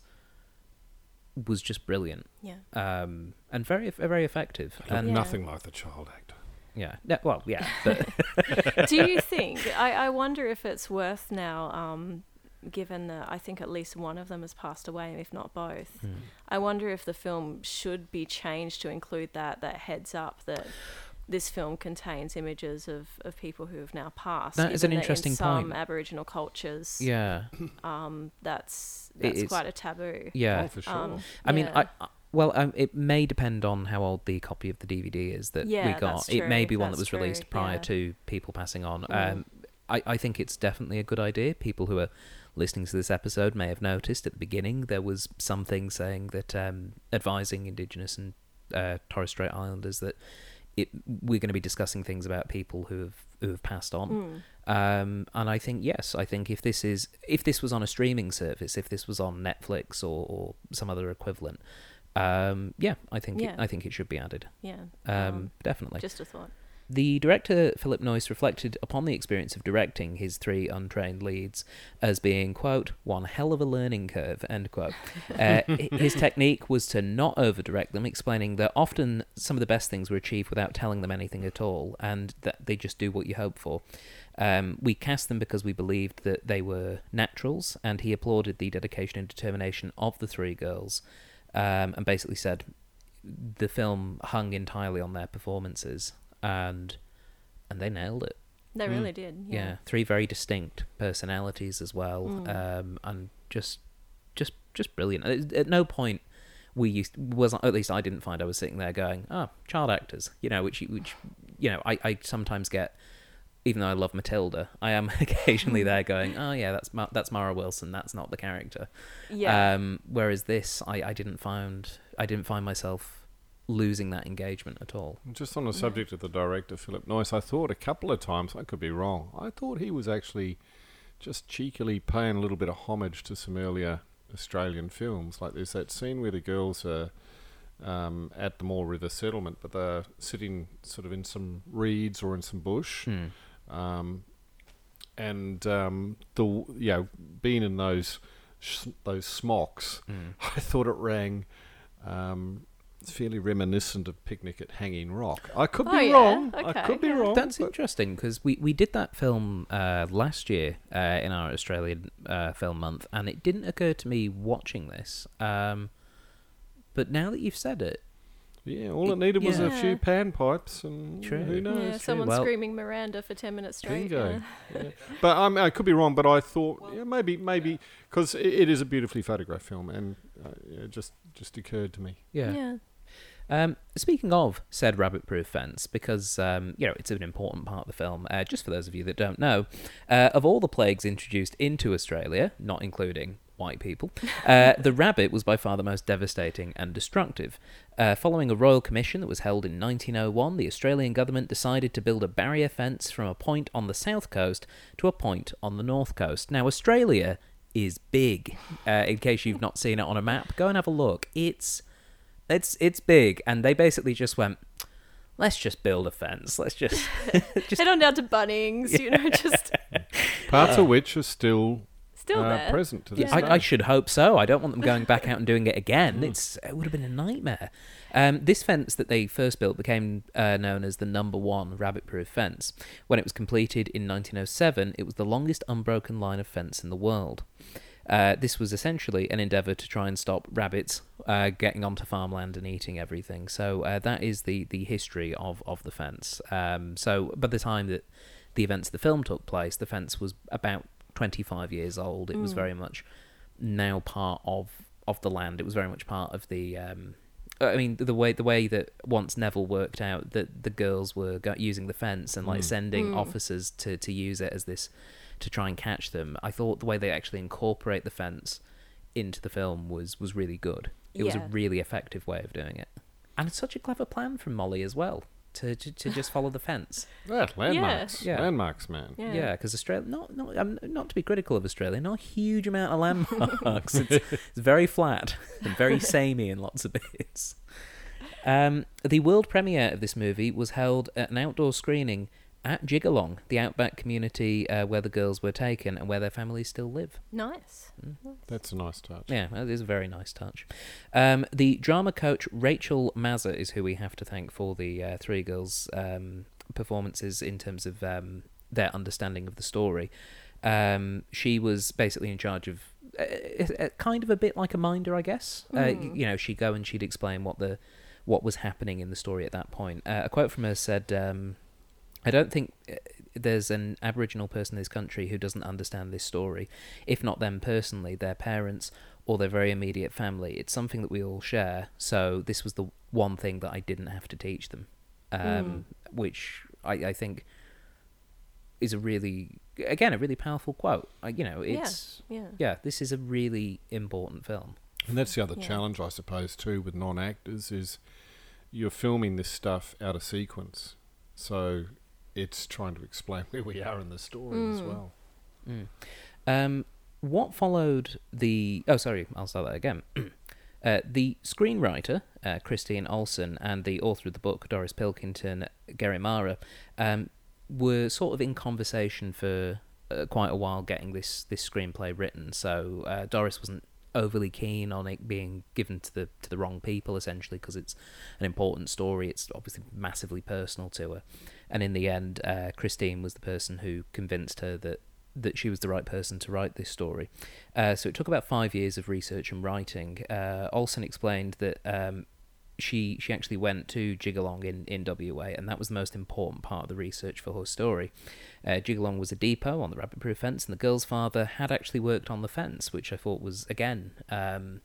A: was just brilliant
C: Yeah.
A: um and very very effective and
C: Yeah.
B: Nothing like the child actor.
A: yeah no, well yeah but
C: Do you think? I, I wonder if it's worth now, um, given that I think at least one of them has passed away, if not both.
A: Hmm.
C: I wonder if the film should be changed to include that that heads up that this film contains images of, of people who have now passed.
A: That is an
C: given that
A: interesting
C: in some
A: point.
C: Aboriginal cultures,
A: yeah
C: um, that's that's
A: is-
C: quite a taboo.
A: yeah
B: Oh, for sure.
C: Um,
A: I mean. I, I well, um, it may depend on how old the copy of the DVD is that we got.
C: that's
A: It may be one that
C: that's
A: was released prior
C: yeah.
A: to people passing on.
C: Mm.
A: Um, I, I think it's definitely a good idea. People who are listening to this episode may have noticed at the beginning there was something saying that um, advising Indigenous and uh, Torres Strait Islanders that it we're going to be discussing things about people who have who have passed on.
C: Mm.
A: Um, and I think yes, I think if this is if this was on a streaming service, if this was on Netflix or, or some other equivalent, um, yeah, I think
C: Yeah.
A: It, I think it should be added.
C: Yeah.
A: Um, definitely.
C: just a thought.
A: The director Philip Noyce reflected upon the experience of directing his three untrained leads as being quote one hell of a learning curve end quote. Uh, his technique was to not over direct them, explaining that often some of the best things were achieved without telling them anything at all, and that they just do what you hope for. Um, we cast them because we believed that they were naturals, and he applauded the dedication and determination of the three girls, um, and basically said the film hung entirely on their performances, and and they nailed it.
C: They
B: Mm.
C: really did.
A: Yeah,
C: Yeah.
A: three very distinct personalities as well,
C: Mm.
A: um, and just just just brilliant. At, at no point we used was at least I didn't find I was sitting there going, "Oh, child actors," you know, which you- which you know I I sometimes get even though I love Matilda, I am occasionally there going, "Oh yeah, that's Ma- that's Mara Wilson. That's not the character."
C: Yeah.
A: Um, whereas this, I, I didn't find I didn't find myself losing that engagement at all.
B: Just on the subject of the director, Philip Noyce, I thought a couple of times, I could be wrong, I thought he was actually just cheekily paying a little bit of homage to some earlier Australian films. Like there's that scene where the girls are um, at the Moore River settlement, but they're sitting sort of in some reeds or in some bush.
A: Hmm.
B: Um, and um, the you know being in those sh- those smocks,
A: Mm.
B: I thought it rang um, fairly reminiscent of Picnic at Hanging Rock. I could
C: Oh,
B: be
C: yeah.
B: wrong. I
C: Okay,
B: could be
C: yeah.
B: wrong.
A: That's
B: but-
A: interesting because we, we did that film uh, last year uh, in our Australian uh, film month, and it didn't occur to me watching this. Um, but now that you've said it,
B: yeah, all it needed was a
C: Yeah.
B: few panpipes, and
A: True.
B: who knows?
C: yeah, someone
A: Well-
C: screaming Miranda for 10 minutes straight.
B: Bingo.
C: yeah.
B: Yeah. But um, I could be wrong. But I thought yeah, maybe maybe because it, it is a beautifully photographed film, and uh, it just just occurred to me.
A: yeah. Um, speaking of said rabbit-proof fence, because um, you know it's an important part of the film. Uh, just for those of you that don't know, uh, of all the plagues introduced into Australia, not including white people, uh, the rabbit was by far the most devastating and destructive. Uh, following a royal commission that was held in 1901, the Australian government decided to build a barrier fence from a point on the south coast to a point on the north coast. Now, Australia is big. Uh, in case you've not seen it on a map, go and have a look. It's it's it's big, and they basically just went, let's just build a fence. Let's just just
C: Head on down to Bunnings, you know, just
B: Parts of which are still
C: still
B: uh,
C: there.
B: present to
A: Yeah,
B: this
A: I, I should hope so. I don't want them going back out and doing it again. It's it would have been a nightmare. Um, this fence that they first built became uh, known as the number one rabbit-proof fence. When it was completed in 1907, it was the longest unbroken line of fence in the world. Uh, this was essentially an endeavour to try and stop rabbits uh, getting onto farmland and eating everything. So uh, that is the, the history of, of the fence. Um, so by the time that the events of the film took place, the fence was about 25 years old. It was
C: Mm.
A: very much now part of of the land. It was very much part of the. Um, I mean, the way the way that once Neville worked out that the girls were using the fence and like
B: Mm.
A: sending
C: Mm.
A: officers to to use it as this to try and catch them. I thought the way they actually incorporate the fence into the film was was really good. It was a really effective way of doing it, and it's such a clever plan from Molly as well to to, to just follow the fence.
B: That landmarks,
A: Yeah.
B: landmarks, man.
C: Yeah.
A: Yeah, because Australia, not not um, not to be critical of Australia, not a huge amount of landmarks. it's, it's very flat and very samey in lots of bits. Um, the world premiere of this movie was held at an outdoor screening at Jigalong, the outback community uh, where the girls were taken and where their families still live.
C: Nice.
B: That's a nice touch.
A: Yeah, that is a very nice touch. Um, the drama coach Rachel Maza is who we have to thank for the uh, three girls' um, performances in terms of um, their understanding of the story. Um, she was basically in charge of uh, uh, kind of a bit like a minder, I guess. Uh, y-
C: Mm.
A: you know, she'd go and she'd explain what the what was happening in the story at that point. Uh, a quote from her said. I don't think uh, there's an Aboriginal person in this country who doesn't understand this story. If not them personally, their parents or their very immediate family. It's something that we all share. So this was the one thing that I didn't have to teach them, um, which I, I think is a really, again, a really powerful quote. I, you know,
C: Yeah.
A: it's
C: Yeah.
A: yeah, this is a really important film.
B: And that's the other
C: Yeah.
B: challenge, I suppose, too, with non-actors is you're filming this stuff out of sequence, so it's trying to explain where we are in the story as
C: Mm.
B: well.
A: Mm. Um, what followed the? Oh, sorry, I'll start that again. uh, the screenwriter uh, Christine Olsen and the author of the book Doris Pilkington, Garimara, um, were sort of in conversation for uh, quite a while getting this this screenplay written. So uh, Doris wasn't overly keen on it being given to the to the wrong people essentially because it's an important story it's obviously massively personal to her and in the end uh, Christine was the person who convinced her that that she was the right person to write this story uh, so it took about five years of research and writing uh, Olsen explained that um, she she actually went to Jigalong in, in WA, and that was the most important part of the research for her story. Uh, Jigalong was a depot on the rabbit proof fence, and the girl's father had actually worked on the fence, which I thought was again. Um,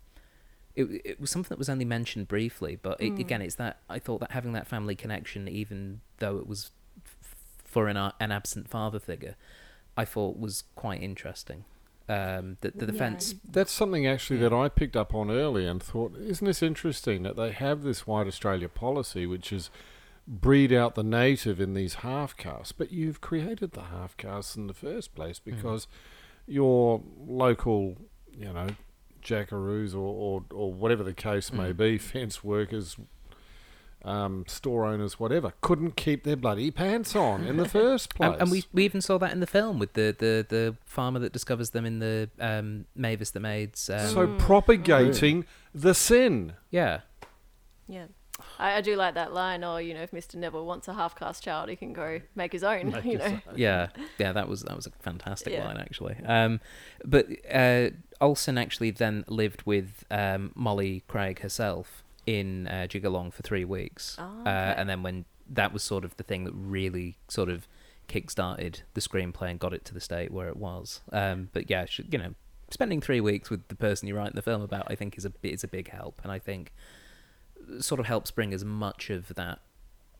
A: it, it was something that was only mentioned briefly, but it,
C: Mm.
A: again, it's that I thought that having that family connection, even though it was f- for an, an absent father figure, I thought was quite interesting. Um, the, the
C: Yeah.
A: defense,
B: That's something actually that I picked up on early and thought, isn't this interesting that they have this white Australia policy, which is breed out the native in these half castes, but you've created the half castes in the first place because your local, you know, jackaroos or, or, or whatever the case may
A: Mm.
B: be, fence workers, um, store owners, whatever, couldn't keep their bloody pants on in the first place.
A: and, and we we even saw that in the film with the, the, the farmer that discovers them in the um, Mavis the Maid's. Um,
B: so propagating the sin.
A: yeah,
C: Yeah. I, I do like that line, or, you know, if Mr. Neville wants a half caste child, he can go make his own,
B: Make
C: you
B: his
C: know.
A: yeah, yeah. That was that was a fantastic
C: Yeah.
A: line actually. Um, but uh, Olsen actually then lived with um, Molly Craig herself in uh, Jigalong for three weeks,
C: Ah,
A: uh, and then when that was sort of the thing that really sort of kick-started the screenplay and got it to the state where it was. Um, but yeah, sh- you know, spending three weeks with the person you're writing the film about, I think is a is a big help, and I think sort of helps bring as much of that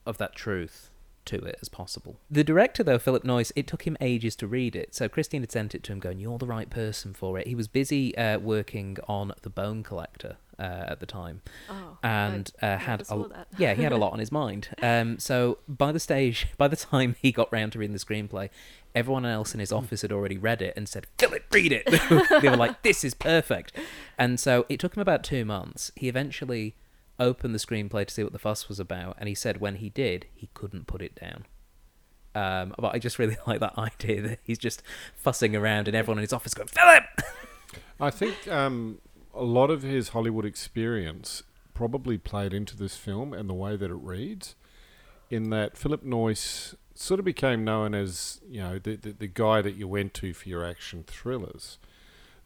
A: of that truth to it as possible. The director, though, Philip Noyce, it took him ages to read it. So Christine had sent it to him, going, "You're the right person for it." He was busy uh, working on The Bone Collector uh, at the time,
C: Oh,
A: and uh, had a, yeah, he had a lot on his mind. Um, so by the stage, by the time he got round to reading the screenplay, everyone else in his office had already read it and said, "Philip, read it." they were like, "This is perfect," and so it took him about two months. He eventually opened the screenplay to see what the fuss was about, and he said when he did, he couldn't put it down. Um, but I just really like that idea that he's just fussing around and everyone in his office going, Philip!
B: I think um, a lot of his Hollywood experience probably played into this film and the way that it reads, in that Philip Noyce sort of became known as you know the, the the guy that you went to for your action thrillers.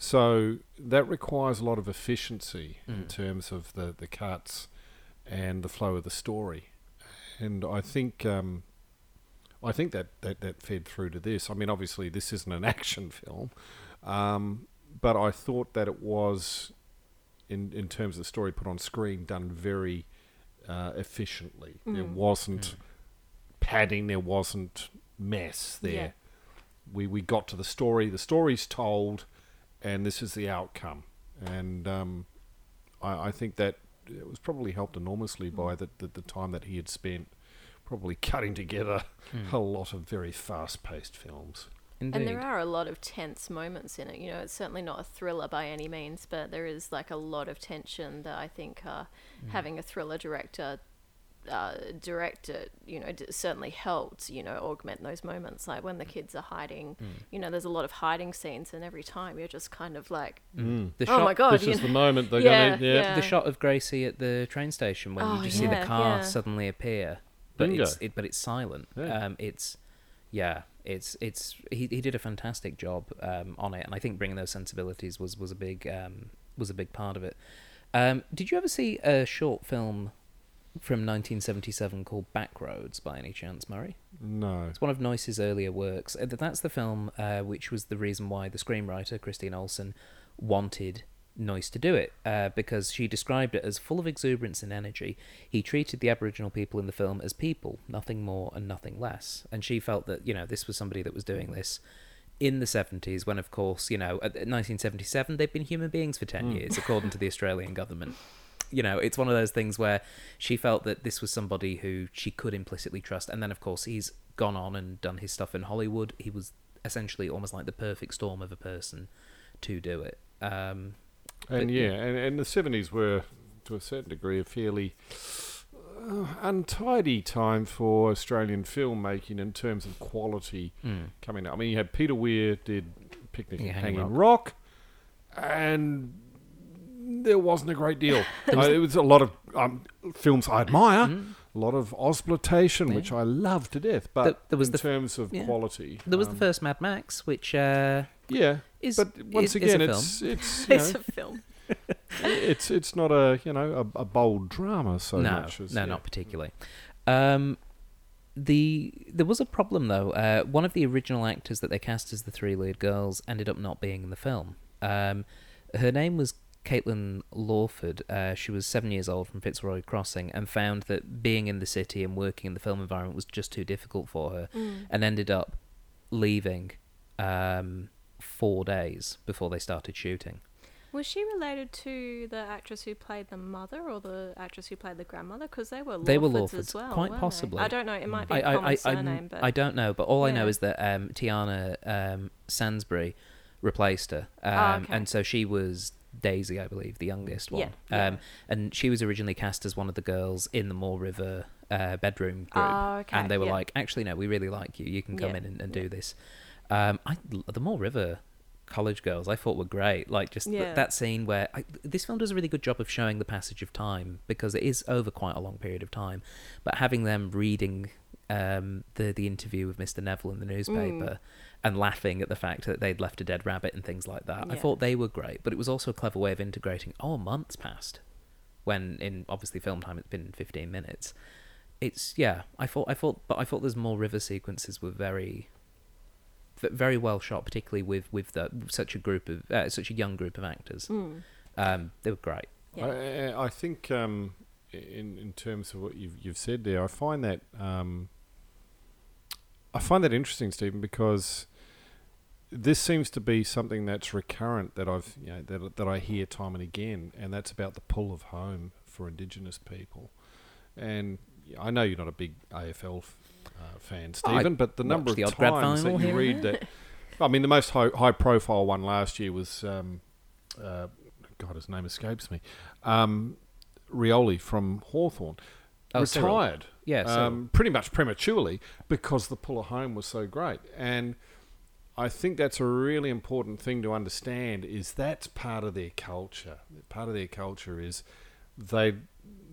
B: So that requires a lot of efficiency in
A: Mm.
B: terms of the the cuts and the flow of the story, and I think. Um, I think that, that, that fed through to this. I mean, obviously, this isn't an action film, um, but I thought that it was, in in terms of the story put on screen, done very uh, efficiently. There
C: Mm.
B: wasn't padding. There wasn't mess there.
C: Yeah.
B: We we got to the story. The story's told, and this is the outcome. And um, I, I think that it was probably helped enormously by the, the the time that he had spent, probably cutting together
A: Mm.
B: a lot of very fast-paced films.
A: Indeed.
C: And there are a lot of tense moments in it. You know, it's certainly not a thriller by any means, but there is like a lot of tension that I think uh,
A: Mm.
C: having a thriller director uh, direct it, you know, d- certainly helped, you know, augment those moments. Like when the kids are hiding,
A: Mm.
C: you know, there's a lot of hiding scenes, and every time you're just kind of like,
B: Mm.
A: The
C: oh
A: shot,
C: my god,
B: this is
C: know.
B: the moment they're
C: Yeah,
B: gonna yeah.
C: yeah.
A: the shot of Gracie at the train station when
C: Oh,
A: you just see the car
C: yeah.
A: suddenly appear, but
B: Bingo.
A: it's it, but it's silent.
B: Yeah.
A: Um, it's yeah, it's it's he he did a fantastic job um, on it, and I think bringing those sensibilities was was a big um, was a big part of it. Um, did you ever see a short film from 1977 called Backroads by any chance, Murray?
B: No.
A: It's one of Noyce's earlier works. Uh, That's the film uh, which was the reason why the screenwriter, Christine Olsen, wanted Noyce to do it, uh, because she described it as full of exuberance and energy. He treated the Aboriginal people in the film as people, nothing more and nothing less. And she felt that, you know, this was somebody that was doing this in the 70s, when, of course, you know, at 1977, they'd been human beings for 10
B: Mm.
A: years, according to the Australian government you know, it's one of those things where she felt that this was somebody who she could implicitly trust. And then, of course, he's gone on and done his stuff in Hollywood. He was essentially almost like the perfect storm of a person to do it. Um,
B: And
A: But,
B: yeah, and, and the seventies were, to a certain degree, a fairly uh, untidy time for Australian filmmaking in terms of quality coming out. I mean, you had Peter Weir did Picnic
A: Yeah, Hanging
B: Hanging Rock. and there wasn't a great deal.
A: There was-
B: uh, it was a lot of um, films I admire,
A: Mm.
B: a lot of Ausploitation,
A: Yeah.
B: which I love to death. But
A: There- there was
B: in
A: the-
B: terms of
A: yeah.
B: quality,
A: There was the
B: um,
A: first Mad Max, which uh,
B: yeah.
A: is
B: But once
A: is- is
B: again,
A: a
B: it's it's you
C: it's a film.
B: it's it's not a you know a, a bold drama so
A: no,
B: much as
A: no,
B: yeah.
A: not particularly. Um, the there was a problem though. Uh, one of the original actors that they cast as the three lead girls ended up not being in the film. Um, her name was Caitlin Lawford. Uh, she was seven years old from Fitzroy Crossing and found that being in the city and working in the film environment was just too difficult for her,
C: Mm.
A: and ended up leaving um, four days before they started shooting.
C: Was she related to the actress who played the mother or the actress who played the grandmother? Because they were Lawfords
A: They were
C: as well.
A: quite
C: weren't they?
A: possibly.
C: I don't know. It might be
A: I,
C: a common
A: I, I,
C: surname, but
A: I don't know, but all I know is that um, Tianna um, Sansbury replaced her, um,
C: Ah, okay.
A: and so she was Daisy, I believe, the youngest one.
C: Yeah, yeah.
A: Um, and she was originally cast as one of the girls in the Moore River uh, bedroom group,
C: Ah, okay,
A: and they were
C: yeah.
A: like, "Actually, no, we really like you. You can come
C: Yeah,
A: in and, and
C: yeah.
A: do this." Um, I, the Moore River college girls I thought were great. Like just th- that scene where I, this film does a really good job of showing the passage of time because it is over quite a long period of time, but having them reading um, the the interview with Mr. Neville in the newspaper and laughing at the fact that they'd left a dead rabbit and things like that. I thought they were great, but it was also a clever way of integrating. Oh, month's passed when in obviously film time it's been 15 minutes. It's yeah. I thought I thought, but I thought there's Moore River sequences were very very well shot, particularly with with the, such a group of uh, such a young group of actors.
C: Mm.
A: Um, they were great.
C: Yeah.
B: I, I think um, in in terms of what you've you've said there, I find that um, I find that interesting, Stephen, because this seems to be something that's recurrent that I've you know that that I hear time and again, and that's about the pull of home for Indigenous people. And I know you're not a big AFL f- uh, fan,
A: Oh, I
B: Stephen, but the number of
A: grad
B: times that you read that. I mean, the most high, high profile one last year was, um, uh, God, his name escapes me, um, Rioli from Hawthorn
A: Oh, Cyril.
B: Retired.
A: Yeah, Cyril.
B: um, pretty much prematurely because the pull of home was so great. And I think that's a really important thing to understand. Is that's part of their culture. Part of their culture is they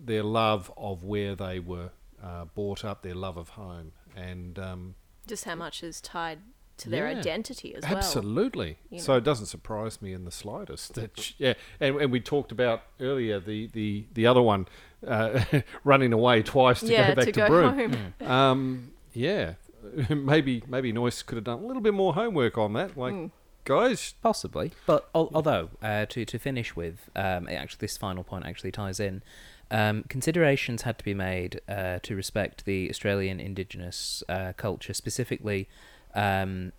B: their love of where they were uh, brought up, their love of home, and um,
C: Just how much is tied to their
B: Yeah.
C: identity as well.
B: Absolutely.
C: you
B: So it doesn't surprise me in the slightest. That sh- yeah, and, and we talked about earlier the the the other one uh, running away twice to
C: yeah,
B: go back
C: to
B: to,
C: go
B: Broome.
C: home.
B: Um, yeah, maybe maybe Noyce could have done a little bit more homework on that. Like,
C: Mm.
B: guys,
A: Possibly, but al- although uh, to to finish with, um, it actually this final point actually ties in. Um, considerations had to be made uh, to respect the Australian Indigenous uh, culture, specifically. Um,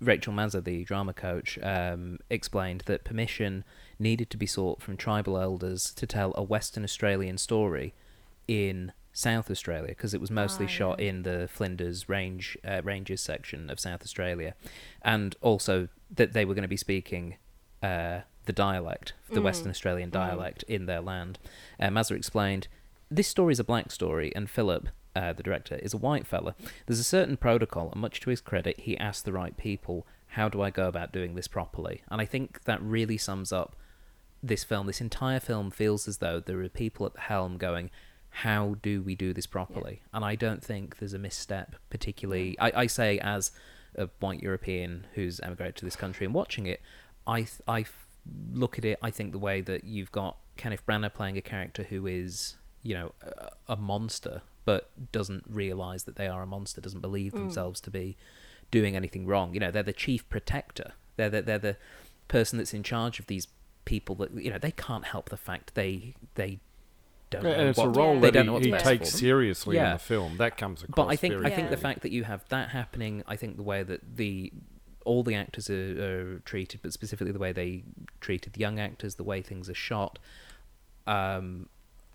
A: Rachel Maza, the drama coach, um, explained that permission needed to be sought from tribal elders to tell a Western Australian story in South Australia because it was mostly
C: Ah,
A: shot in the Flinders Range uh, Ranges section of South Australia, and also that they were going to be speaking uh, the dialect, the
C: Mm.
A: Western Australian
C: Mm.
A: dialect in their land. Uh, Maza explained, "This story is a black story, and Philip." Uh, the director is a white fella. There's a certain protocol, and much to his credit, he asked the right people, "How do I go about doing this properly?" And I think that really sums up this film. This entire film feels as though there are people at the helm going, "How do we do this properly?" And I don't think there's a misstep, particularly. I, I say as a white European who's emigrated to this country and watching it, I th- I f- look at it. I think the way that you've got Kenneth Branagh playing a character who is, you know, a, a monster, but doesn't realize that they are a monster, doesn't believe themselves to be doing anything wrong. You know, they're the chief protector. They're the, they're the person that's in charge of these people that you know they can't help the fact they they don't know
B: and it's
A: what,
B: a role
A: they
B: that
A: don't
B: he,
A: know what's
B: he takes
A: for them.
B: seriously in the film. That comes across.
A: But I think I think the fact that you have that happening, I think the way that the all the actors are, are treated, but specifically the way they treated the young actors, the way things are shot, um,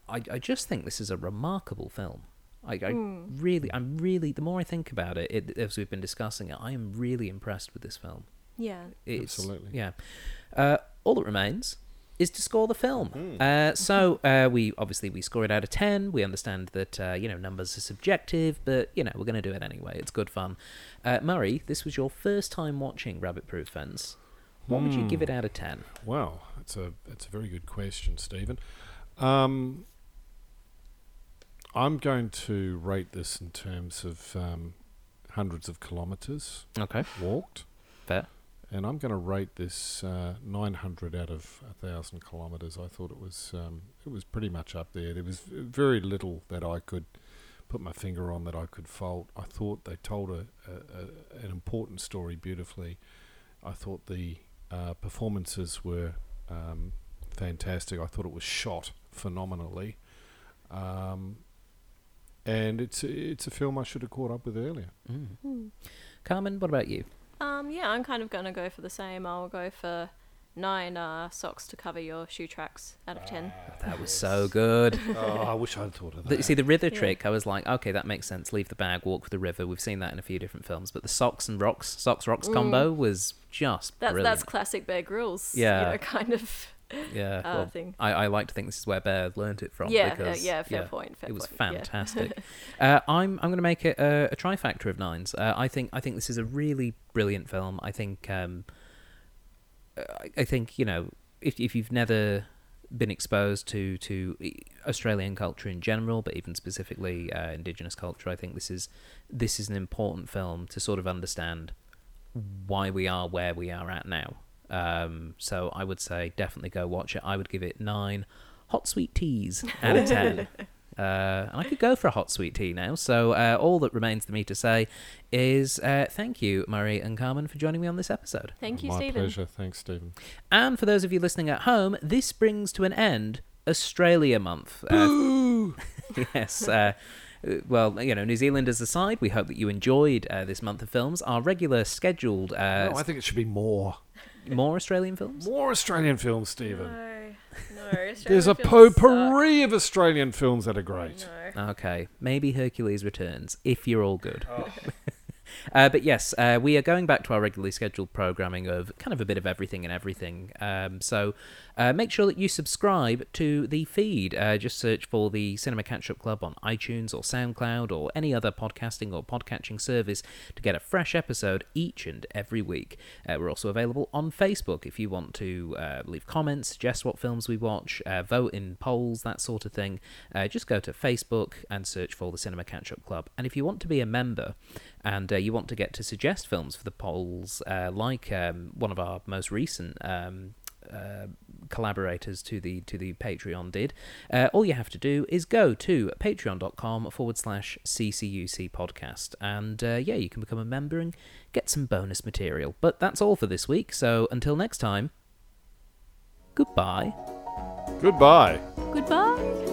A: I, I just think this is a remarkable film. I, I really, I'm really. The more I think about it, it, as we've been discussing it, I am really impressed with this film.
C: Yeah.
A: It's,
B: Absolutely.
A: Yeah. Uh, all that remains is to score the film.
B: Hmm.
A: Uh, so uh, we obviously we score it out of ten. We understand that uh, you know numbers are subjective, but you know we're going to do it anyway. It's good fun. Uh, Murray, this was your first time watching Rabbit Proof Fence. What would you give
B: Hmm.
A: it out of ten?
B: Well, that's a that's a very good question, Stephen. Um, I'm going to rate this in terms of um, hundreds of kilometres
A: Okay,
B: walked,
A: fair.
B: and I'm going to rate this uh, 900 out of thousand kilometres. I thought it was um, it was pretty much up there. There was very little that I could put my finger on that I could fault. I thought they told a, a, a an important story beautifully. I thought the uh, performances were um, fantastic. I thought it was shot phenomenally, um, and it's it's a film I should have caught up with earlier.
A: Mm. Carmen, what about you?
C: Um, yeah, I'm kind of going to go for the same. I'll go for nine uh, socks to cover your shoe tracks out of ten.
A: That was so good.
B: oh, I wish I'd thought of
A: The,
B: that.
A: see the river
C: Yeah.
A: trick. I was like, okay, that makes sense. Leave the bag, walk with the river. We've seen that in a few different films, but the socks and rocks, socks rocks combo was just
C: Mm. That's
A: brilliant.
C: that's classic Bear Grylls.
A: Yeah.
C: you know, kind of.
A: yeah,
C: uh,
A: well,
C: thing.
A: I, I like to think this is where Bear learnt it from.
C: Yeah, uh, yeah, fair point, fair
A: it was
C: point, yeah.
A: fantastic. uh, I'm I'm going to make it a, a trifactor of nines. Uh, I think I think this is a really brilliant film. I think um, I, I think you know if if you've never been exposed to to Australian culture in general, but even specifically uh, Indigenous culture, I think this is this is an important film to sort of understand why we are where we are at now. Um, so I would say definitely go watch it. I would give it nine hot sweet teas out of ten. Uh, and I could go for a hot sweet tea now. So uh, all that remains for me to say is uh, thank you, Murray and Carmen, for joining me on this episode.
C: Thank you,
B: My
C: Stephen.
B: pleasure. Thanks, Stephen.
A: And for those of you listening at home, this brings to an end Australia Month. Uh, yes. Uh, well, you know, New Zealanders aside, we hope that you enjoyed uh, this month of films. Our regular scheduled uh,
B: no, I think it should be more.
A: More Australian films.
B: More Australian films, Stephen.
C: No, no.
B: There's a
C: Australian films
B: potpourri of Australian films that are
C: suck.
B: great.
C: No.
A: Okay, maybe Hercules returns if you're all good.
B: Oh.
A: uh, but yes, uh, we are going back to our regularly scheduled programming of kind of a bit of everything and everything. Um, so uh, make sure that you subscribe to the feed. Uh, just search for the Cinema Catch Up Club on iTunes or SoundCloud or any other podcasting or podcatching service to get a fresh episode each and every week. Uh, we're also available on Facebook if you want to uh, leave comments, suggest what films we watch, uh, vote in polls, that sort of thing. Uh, just go to Facebook and search for the Cinema Catch Up Club. And if you want to be a member and you want to get to suggest films for the polls, like um, one of our most recent. Um, uh, collaborators to the to the Patreon did. Uh, all you have to do is go to patreon.com forward slash CCUC podcast. And uh, yeah, you can become a member and get some bonus material. But that's all for this week. So until next time, goodbye.
B: Goodbye.
C: Goodbye.